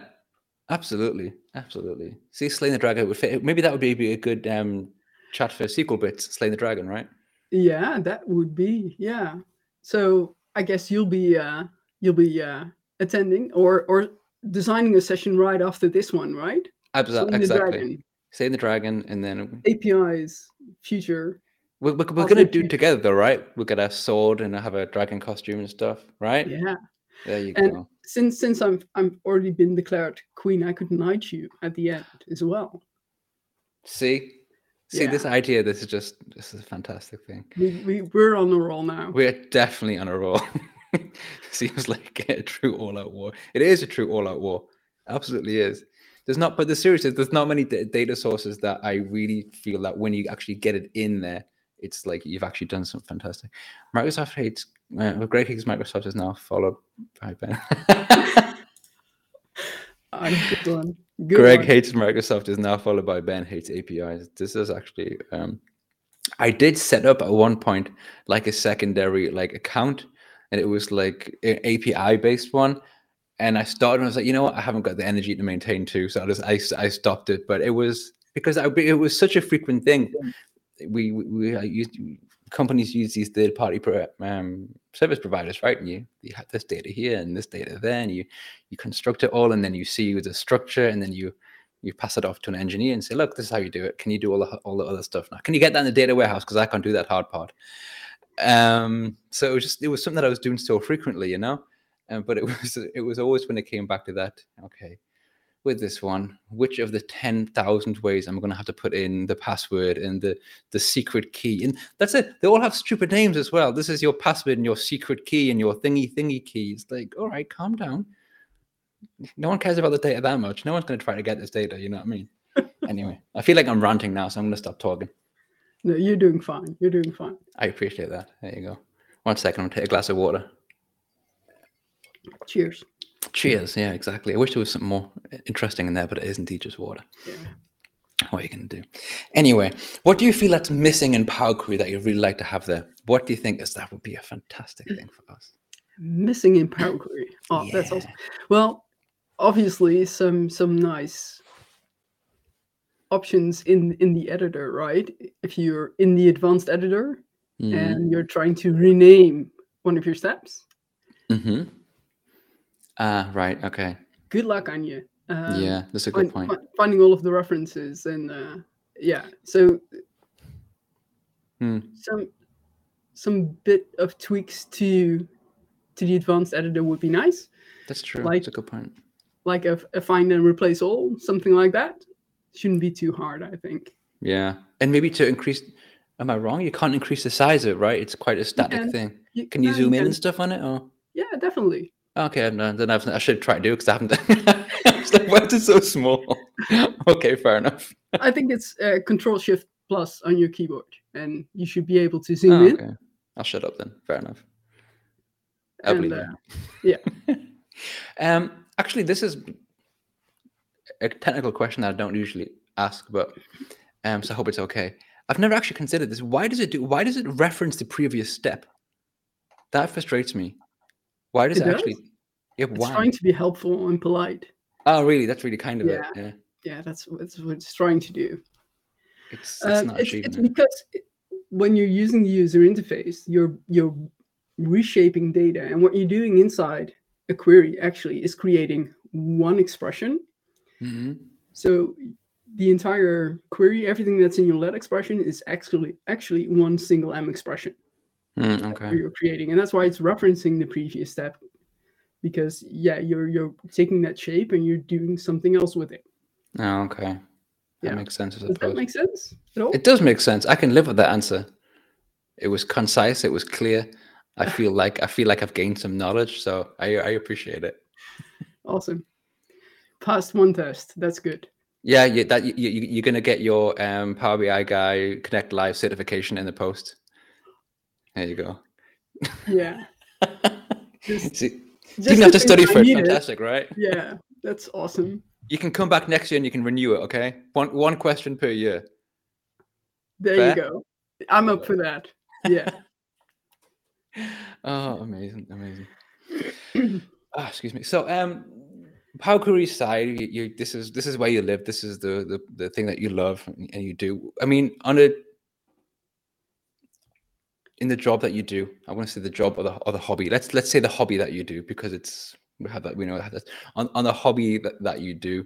A: absolutely, absolutely. See, Slaying the Dragon would fit. Maybe that would be, be a good um, chat for SQLBits. Slaying the Dragon, right?
B: Yeah, that would be yeah. So I guess you'll be uh you'll be uh attending or or designing a session right after this one, right?
A: Abso-
B: Slaying the
A: exactly. Slaying the Dragon, and then
B: APIs, future.
A: we're, we're, we're gonna do
B: future.
A: together, though, right? We'll get a sword and have a dragon costume and stuff, right?
B: Yeah.
A: There you
B: And-
A: go.
B: Since since I'm I'm already been declared queen, I could knight you at the end as well.
A: See, see
B: Yeah.
A: this idea. This is just this is a fantastic thing.
B: We we we're on the roll now.
A: We're definitely on a roll. Seems like a true all-out war. It is a true all-out war. Absolutely is. There's not, but the serious is there's not many da- data sources that I really feel that when you actually get it in there, it's like you've actually done something fantastic. Microsoft hates. Uh, well, Greg hates Microsoft is now followed by Ben.
B: Good one. Good
A: Greg
B: one.
A: hates Microsoft is now followed by Ben hates APIs. This is actually um I did set up at one point like a secondary like account and it was like an API based one. And I started and I was like, you know what, I haven't got the energy to maintain two. So I just I, I stopped it. But it was because I, it was such a frequent thing. We we, we I used companies use these third party pro, um, service providers, right? And you you have this data here and this data there, and you you construct it all, and then you see the structure, and then you you pass it off to an engineer and say, look, this is how you do it. Can you do all the all the other stuff now? Can you get that in the data warehouse? Because I can't do that hard part. Um, so it was just it was something that I was doing so frequently, you know. Um, but it was it was always when it came back to that. Okay, with this one, which of the ten thousand ways I'm going to have to put in the password and the the secret key? And that's it. They all have stupid names as well. This is your password and your secret key and your thingy thingy keys. Like, all right, calm down. No one cares about the data that much. No one's going to try to get this data. You know what I mean? anyway, I feel like I'm ranting now, so I'm going to stop talking.
B: No, you're doing fine. You're doing fine.
A: I appreciate that. There you go. One second, I'm going to take a glass of water.
B: Cheers.
A: Cheers. Yeah, exactly. I wish there was something more interesting in there, but it is indeed just water.
B: Yeah.
A: What are you going to do? Anyway, what do you feel that's missing in Power Query that you'd really like to have there? What do you think is that would be a fantastic thing for us?
B: Missing in Power Query. Oh, that's awesome. Well, obviously some some nice options in in the editor, right? If you're in the advanced editor
A: Mhm.
B: and you're trying to rename one of your steps,
A: Mhm. Ah, right. Okay.
B: good luck on you. Um,
A: yeah, that's a good
B: find-
A: point.
B: finding all of the references and uh, yeah, so
A: Hmm.
B: some some bit of tweaks to to the advanced editor would be nice,
A: That's true.
B: like-
A: that's a good point.
B: like a, a find and replace all, something like that. Shouldn't be too hard, I think.
A: Yeah, and maybe to increase. Am I wrong? You can't increase the size of it, right? It's quite a static
B: can.
A: thing. Can you
B: no,
A: zoom in
B: can.
A: and stuff on it? Or
B: Yeah, definitely.
A: Okay, no, then I've, I should try to do because I haven't. done I was like, why is so small? okay, fair enough.
B: I think it's uh, Control Shift Plus on your keyboard, and you should be able to zoom
A: Oh,
B: in.
A: okay. I'll shut up then. Fair enough. I
B: And,
A: believe
B: uh,
A: you.
B: yeah.
A: um. Actually, this is a technical question that I don't usually ask, but um. So I hope it's okay. I've never actually considered this. Why does it do? Why does it reference the previous step? That frustrates me. Why does
B: It
A: it,
B: does?
A: actually? Yeah.
B: It's
A: Why?
B: trying to be helpful and polite.
A: Oh, really? That's really kind of
B: Yeah.
A: it. Yeah.
B: Yeah, that's, that's what it's trying to do.
A: It's, it's
B: Um,
A: not
B: it's, it's
A: it.
B: because when you're using the user interface, you're you're reshaping data, and what you're doing inside a query actually is creating one expression.
A: Mhm.
B: So the entire query, everything that's in your let expression, is actually actually one single m expression
A: Mm, okay.
B: you're creating, and that's why it's referencing the previous step. Because yeah, you're you're taking that shape and you're doing something else with it.
A: Oh, okay. That
B: Yeah.
A: makes sense.
B: Does that make sense at all?
A: It does make sense. I can live with that answer. It was concise. It was clear. I feel like I feel like I've gained some knowledge, so I I appreciate it.
B: Awesome. Passed one test. That's good.
A: Yeah, you, that you, you you're gonna get your um, Power BI guy Connect Live certification in the post. There you go.
B: Yeah. Just,
A: See, you
B: just
A: didn't have to study for it. Fantastic, right?
B: Yeah, that's awesome.
A: You can come back next year and you can renew it. Okay, one one question per year.
B: There
A: Fair?
B: you go. I'm up for that. Yeah.
A: Oh, amazing, amazing. Ah, excuse me. So, um, Query side, you, you this is this is where you live. This is the the the thing that you love and you do. I mean, on a in the job that you do, I want to say the job or the or the hobby. Let's let's say the hobby that you do because it's we have that we know that on on the hobby that, that you do.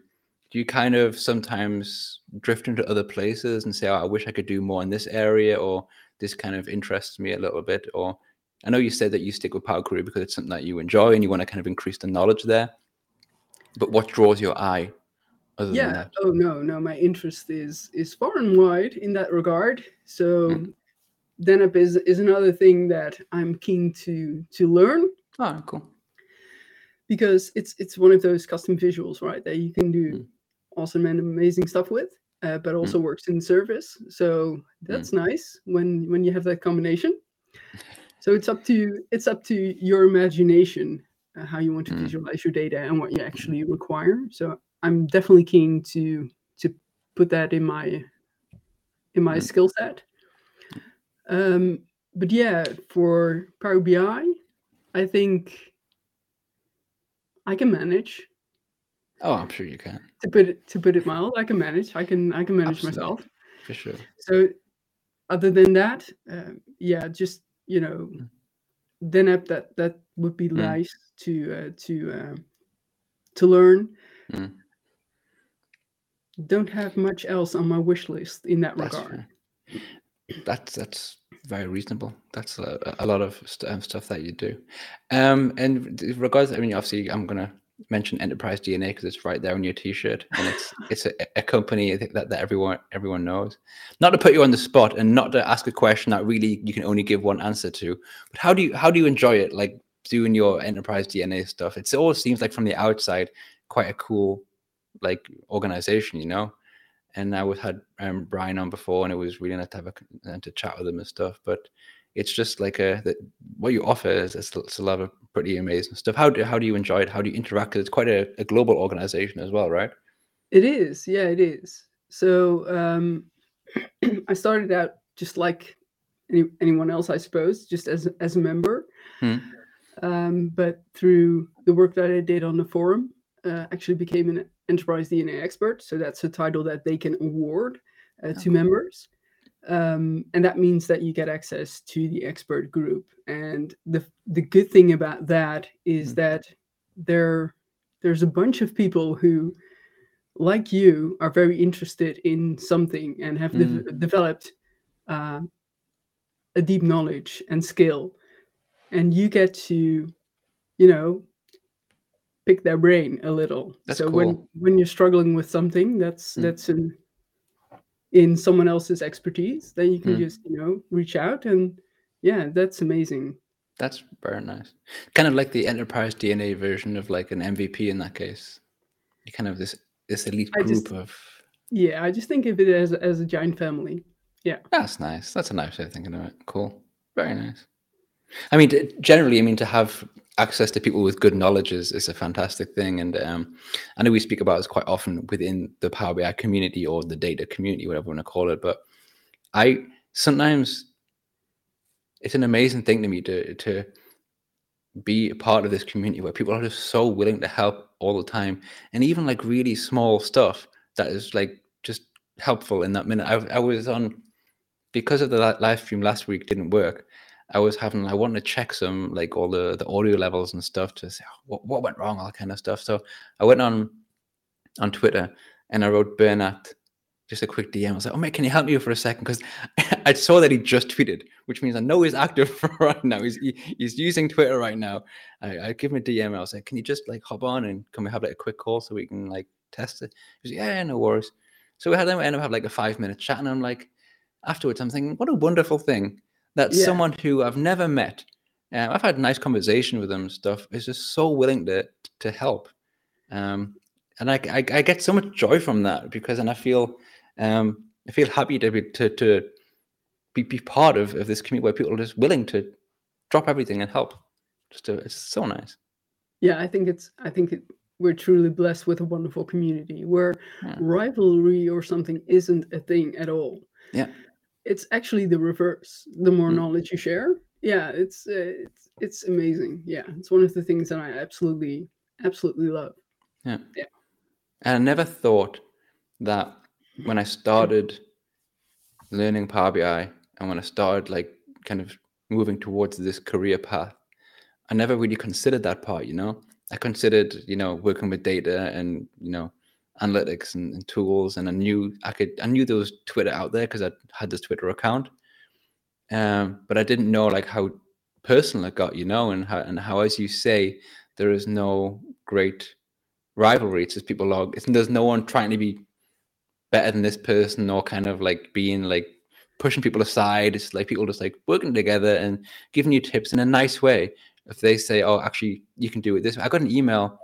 A: Do you kind of sometimes drift into other places and say, "Oh, I wish I could do more in this area," or this kind of interests me a little bit, or I know you said that you stick with Power Query because it's something that you enjoy and you want to kind of increase the knowledge there. But what draws your eye other than
B: yeah.
A: that?
B: Oh no, no. My interest is is far and wide in that regard. So
A: Mm.
B: Deneb is is another thing that I'm keen to to learn
A: Oh, cool.
B: because it's it's one of those custom visuals, right? That you can do
A: Mm.
B: awesome and amazing stuff with, uh, but also works in service. So that's nice when when you have that combination. So it's up to it's up to your imagination uh, how you want to
A: Mm.
B: visualize your data and what you actually require. So I'm definitely keen to to put that in my in my
A: Mm.
B: skill set. Um, but yeah, for Power BI, I think I can manage.
A: Oh, I'm sure you can
B: To put it to put it mild, I can manage. I can I can manage
A: Absolutely.
B: myself.
A: for sure.
B: So other than that, um, yeah, just you know,
A: Mm.
B: then that that would be
A: Mm.
B: nice to uh, to uh, to learn.
A: Mm.
B: Don't have much else on my wish list in that
A: That's
B: regard.
A: fair. That's that's very reasonable. That's a, a lot of st- um, stuff that you do. Um, and regards, I mean, obviously, I'm gonna mention Enterprise DNA because it's right there on your T-shirt, and it's it's a, a company that, that that everyone everyone knows. Not to put you on the spot and not to ask a question that really you can only give one answer to, but how do you how do you enjoy it? Like doing your Enterprise DNA stuff. It's, it all seems like from the outside quite a cool like organization, you know. And I was had um, Brian on before, and it was really nice to have a uh, to chat with him and stuff. But it's just like a that what you offer is a lot of pretty amazing stuff. How do how do you enjoy it? How do you interact? 'Cause it's quite a, a global organization as well, right?
B: It is, yeah, it is. So um, I started out just like any, anyone else, I suppose, just as as a member.
A: Hmm.
B: Um, but through the work that I did on the forum, uh, actually became an enterprise DNA expert. So that's a title that they can award uh, to members. Um, and that means that you get access to the expert group. And the the good thing about that is
A: Hmm.
B: that there there's a bunch of people who like you, are very interested in something and have de- developed uh, a deep knowledge and skill, and you get to, you know, pick their brain a little.
A: That's
B: so when
A: cool.
B: when you're struggling with something that's
A: Mm.
B: that's in in someone else's expertise, then you can
A: Mm.
B: just you know reach out and yeah, that's amazing.
A: That's very nice. Kind of like the enterprise DNA version of like an MVP in that case. You kind of this this elite group
B: just-
A: of
B: Yeah, I just think of it as as a giant family. Yeah.
A: That's nice. That's a nice way of thinking of it. Cool. Very nice. I mean, generally, I mean, to have access to people with good knowledge is, is a fantastic thing. And um, I know we speak about this quite often within the Power BI community or the data community, whatever you want to call it. But I sometimes it's an amazing thing to me to to be a part of this community where people are just so willing to help all the time, and even like really small stuff that is like just helpful in that minute. I, I was on because of the live stream last week didn't work. I was having I wanted to check some like all the the audio levels and stuff to say "Oh, what what went wrong, all that kind of stuff. So I went on on Twitter and I wrote Bernat just a quick DM. I was like, "Oh mate, can you help me for a second? Because I saw that he just tweeted, which means I know he's active right now. He's he, he's using Twitter right now. I, I give him a DM. I was like, "Can you just like hop on and can we have like a quick call so we can like test it?" He was like, "Yeah, yeah, no worries." So we had them end up have like a five minute chat, and I'm like, afterwards, I'm thinking, what a wonderful thing that
B: Yeah.
A: someone who I've never met, um, I've had a nice conversation with them, and stuff, is just so willing to to help, um, and I, I I get so much joy from that because, and I feel um, I feel happy to be to to be, be part of, of this community where people are just willing to drop everything and help. Just to, it's so nice.
B: Yeah, I think it's I think it, we're truly blessed with a wonderful community where
A: Yeah.
B: rivalry or something isn't a thing at all.
A: Yeah.
B: It's actually the reverse. The more
A: Mm.
B: knowledge you share, yeah, it's uh, it's it's amazing. Yeah, it's one of the things that I absolutely absolutely love. Yeah, yeah.
A: And I never thought that when I started learning Power BI and when I started like kind of moving towards this career path, I never really considered that part, you know. I considered, you know, working with data and, you know, analytics and, and tools and I knew I could I knew there was Twitter out there because I had this Twitter account. Um, but I didn't know like how personal it got, you know, and how and how as you say, there is no great rivalry. It's just people log. It's, there's no one trying to be better than this person or kind of like being like pushing people aside. It's like people just like working together and giving you tips in a nice way. If they say, "Oh, actually, you can do it this," way. I got an email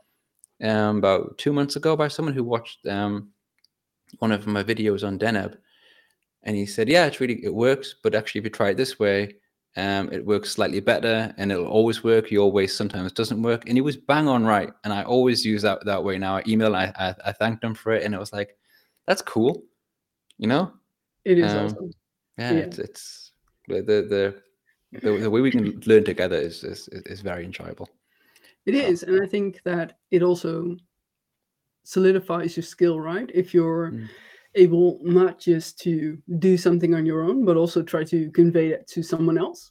A: um, about two months ago by someone who watched um, one of my videos on Deneb, and he said, "Yeah, it's really it works, but actually, if you try it this way." Um, it works slightly better and it'll always work. Your way sometimes doesn't work. And he was bang on right. And I always use that that way now. I email, I, I, I thanked him for it. And it was like, that's cool. You know?
B: It is
A: Um,
B: awesome.
A: Yeah,
B: Yeah.
A: It's, it's the, the, the, the, way we can learn together is, is is very enjoyable.
B: It
A: Oh.
B: and I think that it also solidifies your skill, right? If you're
A: Mm.
B: able not just to do something on your own, but also try to convey it to someone else,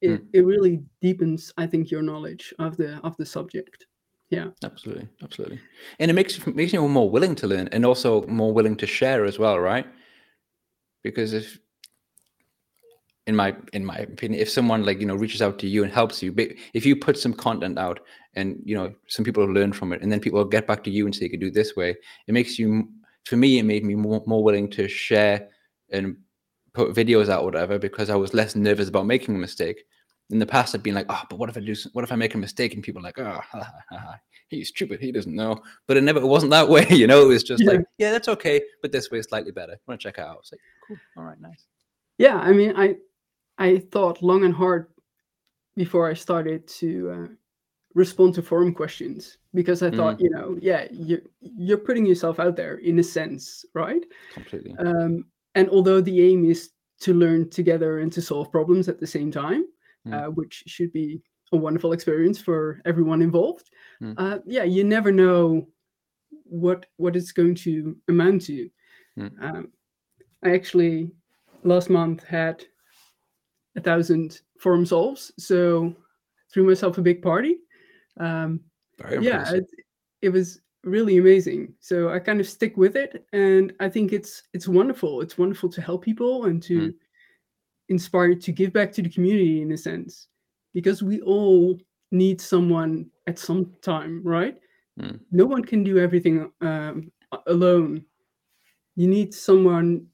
B: it, it really deepens, I think, your knowledge of the of the subject. Yeah,
A: Absolutely, absolutely. And it makes you makes you more willing to learn and also more willing to share as well, right? Because if in my in my opinion, if someone like you know reaches out to you and helps you, if you put some content out and you know some people learn from it, and then people will get back to you and say you could do it this way, it makes you. For me, it made me more, more willing to share and put videos out, or whatever, because I was less nervous about making a mistake. In the past, I'd been like, oh, but what if I do? What if I make a mistake? And people are like, oh, ha, ha, ha, he's stupid. He doesn't know. But it never it wasn't that way, you know. It was just
B: Yeah.
A: like, yeah, that's okay, but this way is slightly better. Want to check it out? It's like, cool. All right, nice.
B: yeah. I mean, I I thought long and hard before I started to uh, respond to forum questions because I thought, you know, yeah, you you're putting yourself out there in a sense, right?
A: Completely.
B: Um, and although the aim is to learn together and to solve problems at the same time,
A: Mm.
B: uh, which should be a wonderful experience for everyone involved,
A: Mm.
B: uh, yeah, you never know what what it's going to amount to.
A: Mm.
B: Um, I actually last month had a thousand forum solves, so threw myself a big party. Um, yeah it, it was really amazing. So I kind of stick with it, and I think it's it's wonderful. It's wonderful to help people and to
A: Mm.
B: inspire to give back to the community in a sense, because we all need someone at some time, right?
A: Mm.
B: No one can do everything um, alone. You need someone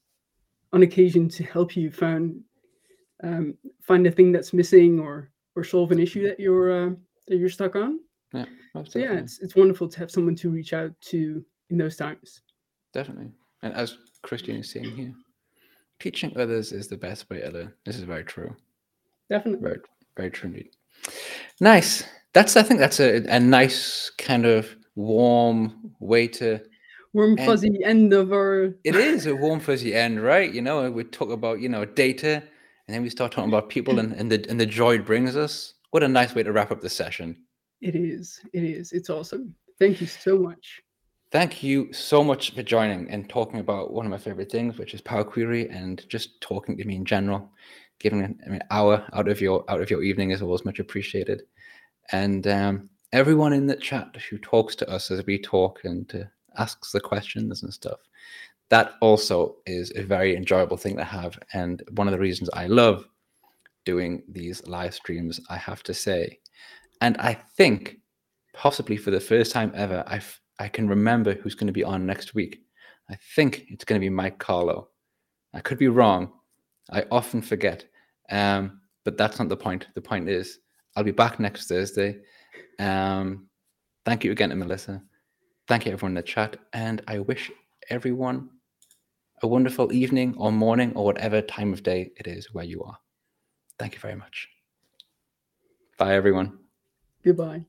B: on occasion to help you find um, find a thing that's missing or or solve an issue that you're uh, that you're stuck on.
A: Most
B: So yeah, it's it's wonderful to have someone to reach out to in those times.
A: Definitely. And as Christian is saying here, teaching others is the best way to learn. This is very true.
B: Definitely.
A: Very, very true indeed. Nice. That's I think that's a, a nice kind of warm way to
B: Warm fuzzy end of our
A: it is a warm fuzzy end, right? You know, we talk about, you know, data and then we start talking about people and, and the and the joy it brings us. What a nice way to wrap up the session.
B: it is. It is. It's awesome. Thank you so much.
A: Thank you so much for joining and talking about one of my favorite things, which is Power Query, and just talking to me in general. Giving an mean, hour out of your out of your evening is always much appreciated. And um, everyone in the chat who talks to us as we talk and uh, asks the questions and stuff, that also is a very enjoyable thing to have. And one of the reasons I love doing these live streams, I have to say. And I think possibly for the first time ever, I I can remember who's going to be on next week. I think it's going to be Mike Carlo. I could be wrong. I often forget. Um, but that's not the point. The point is, I'll be back next Thursday. Um, thank you again to Melissa. Thank you, everyone in the chat. And I wish everyone a wonderful evening or morning or whatever time of day it is where you are. Thank you very much. Bye, everyone.
B: Goodbye.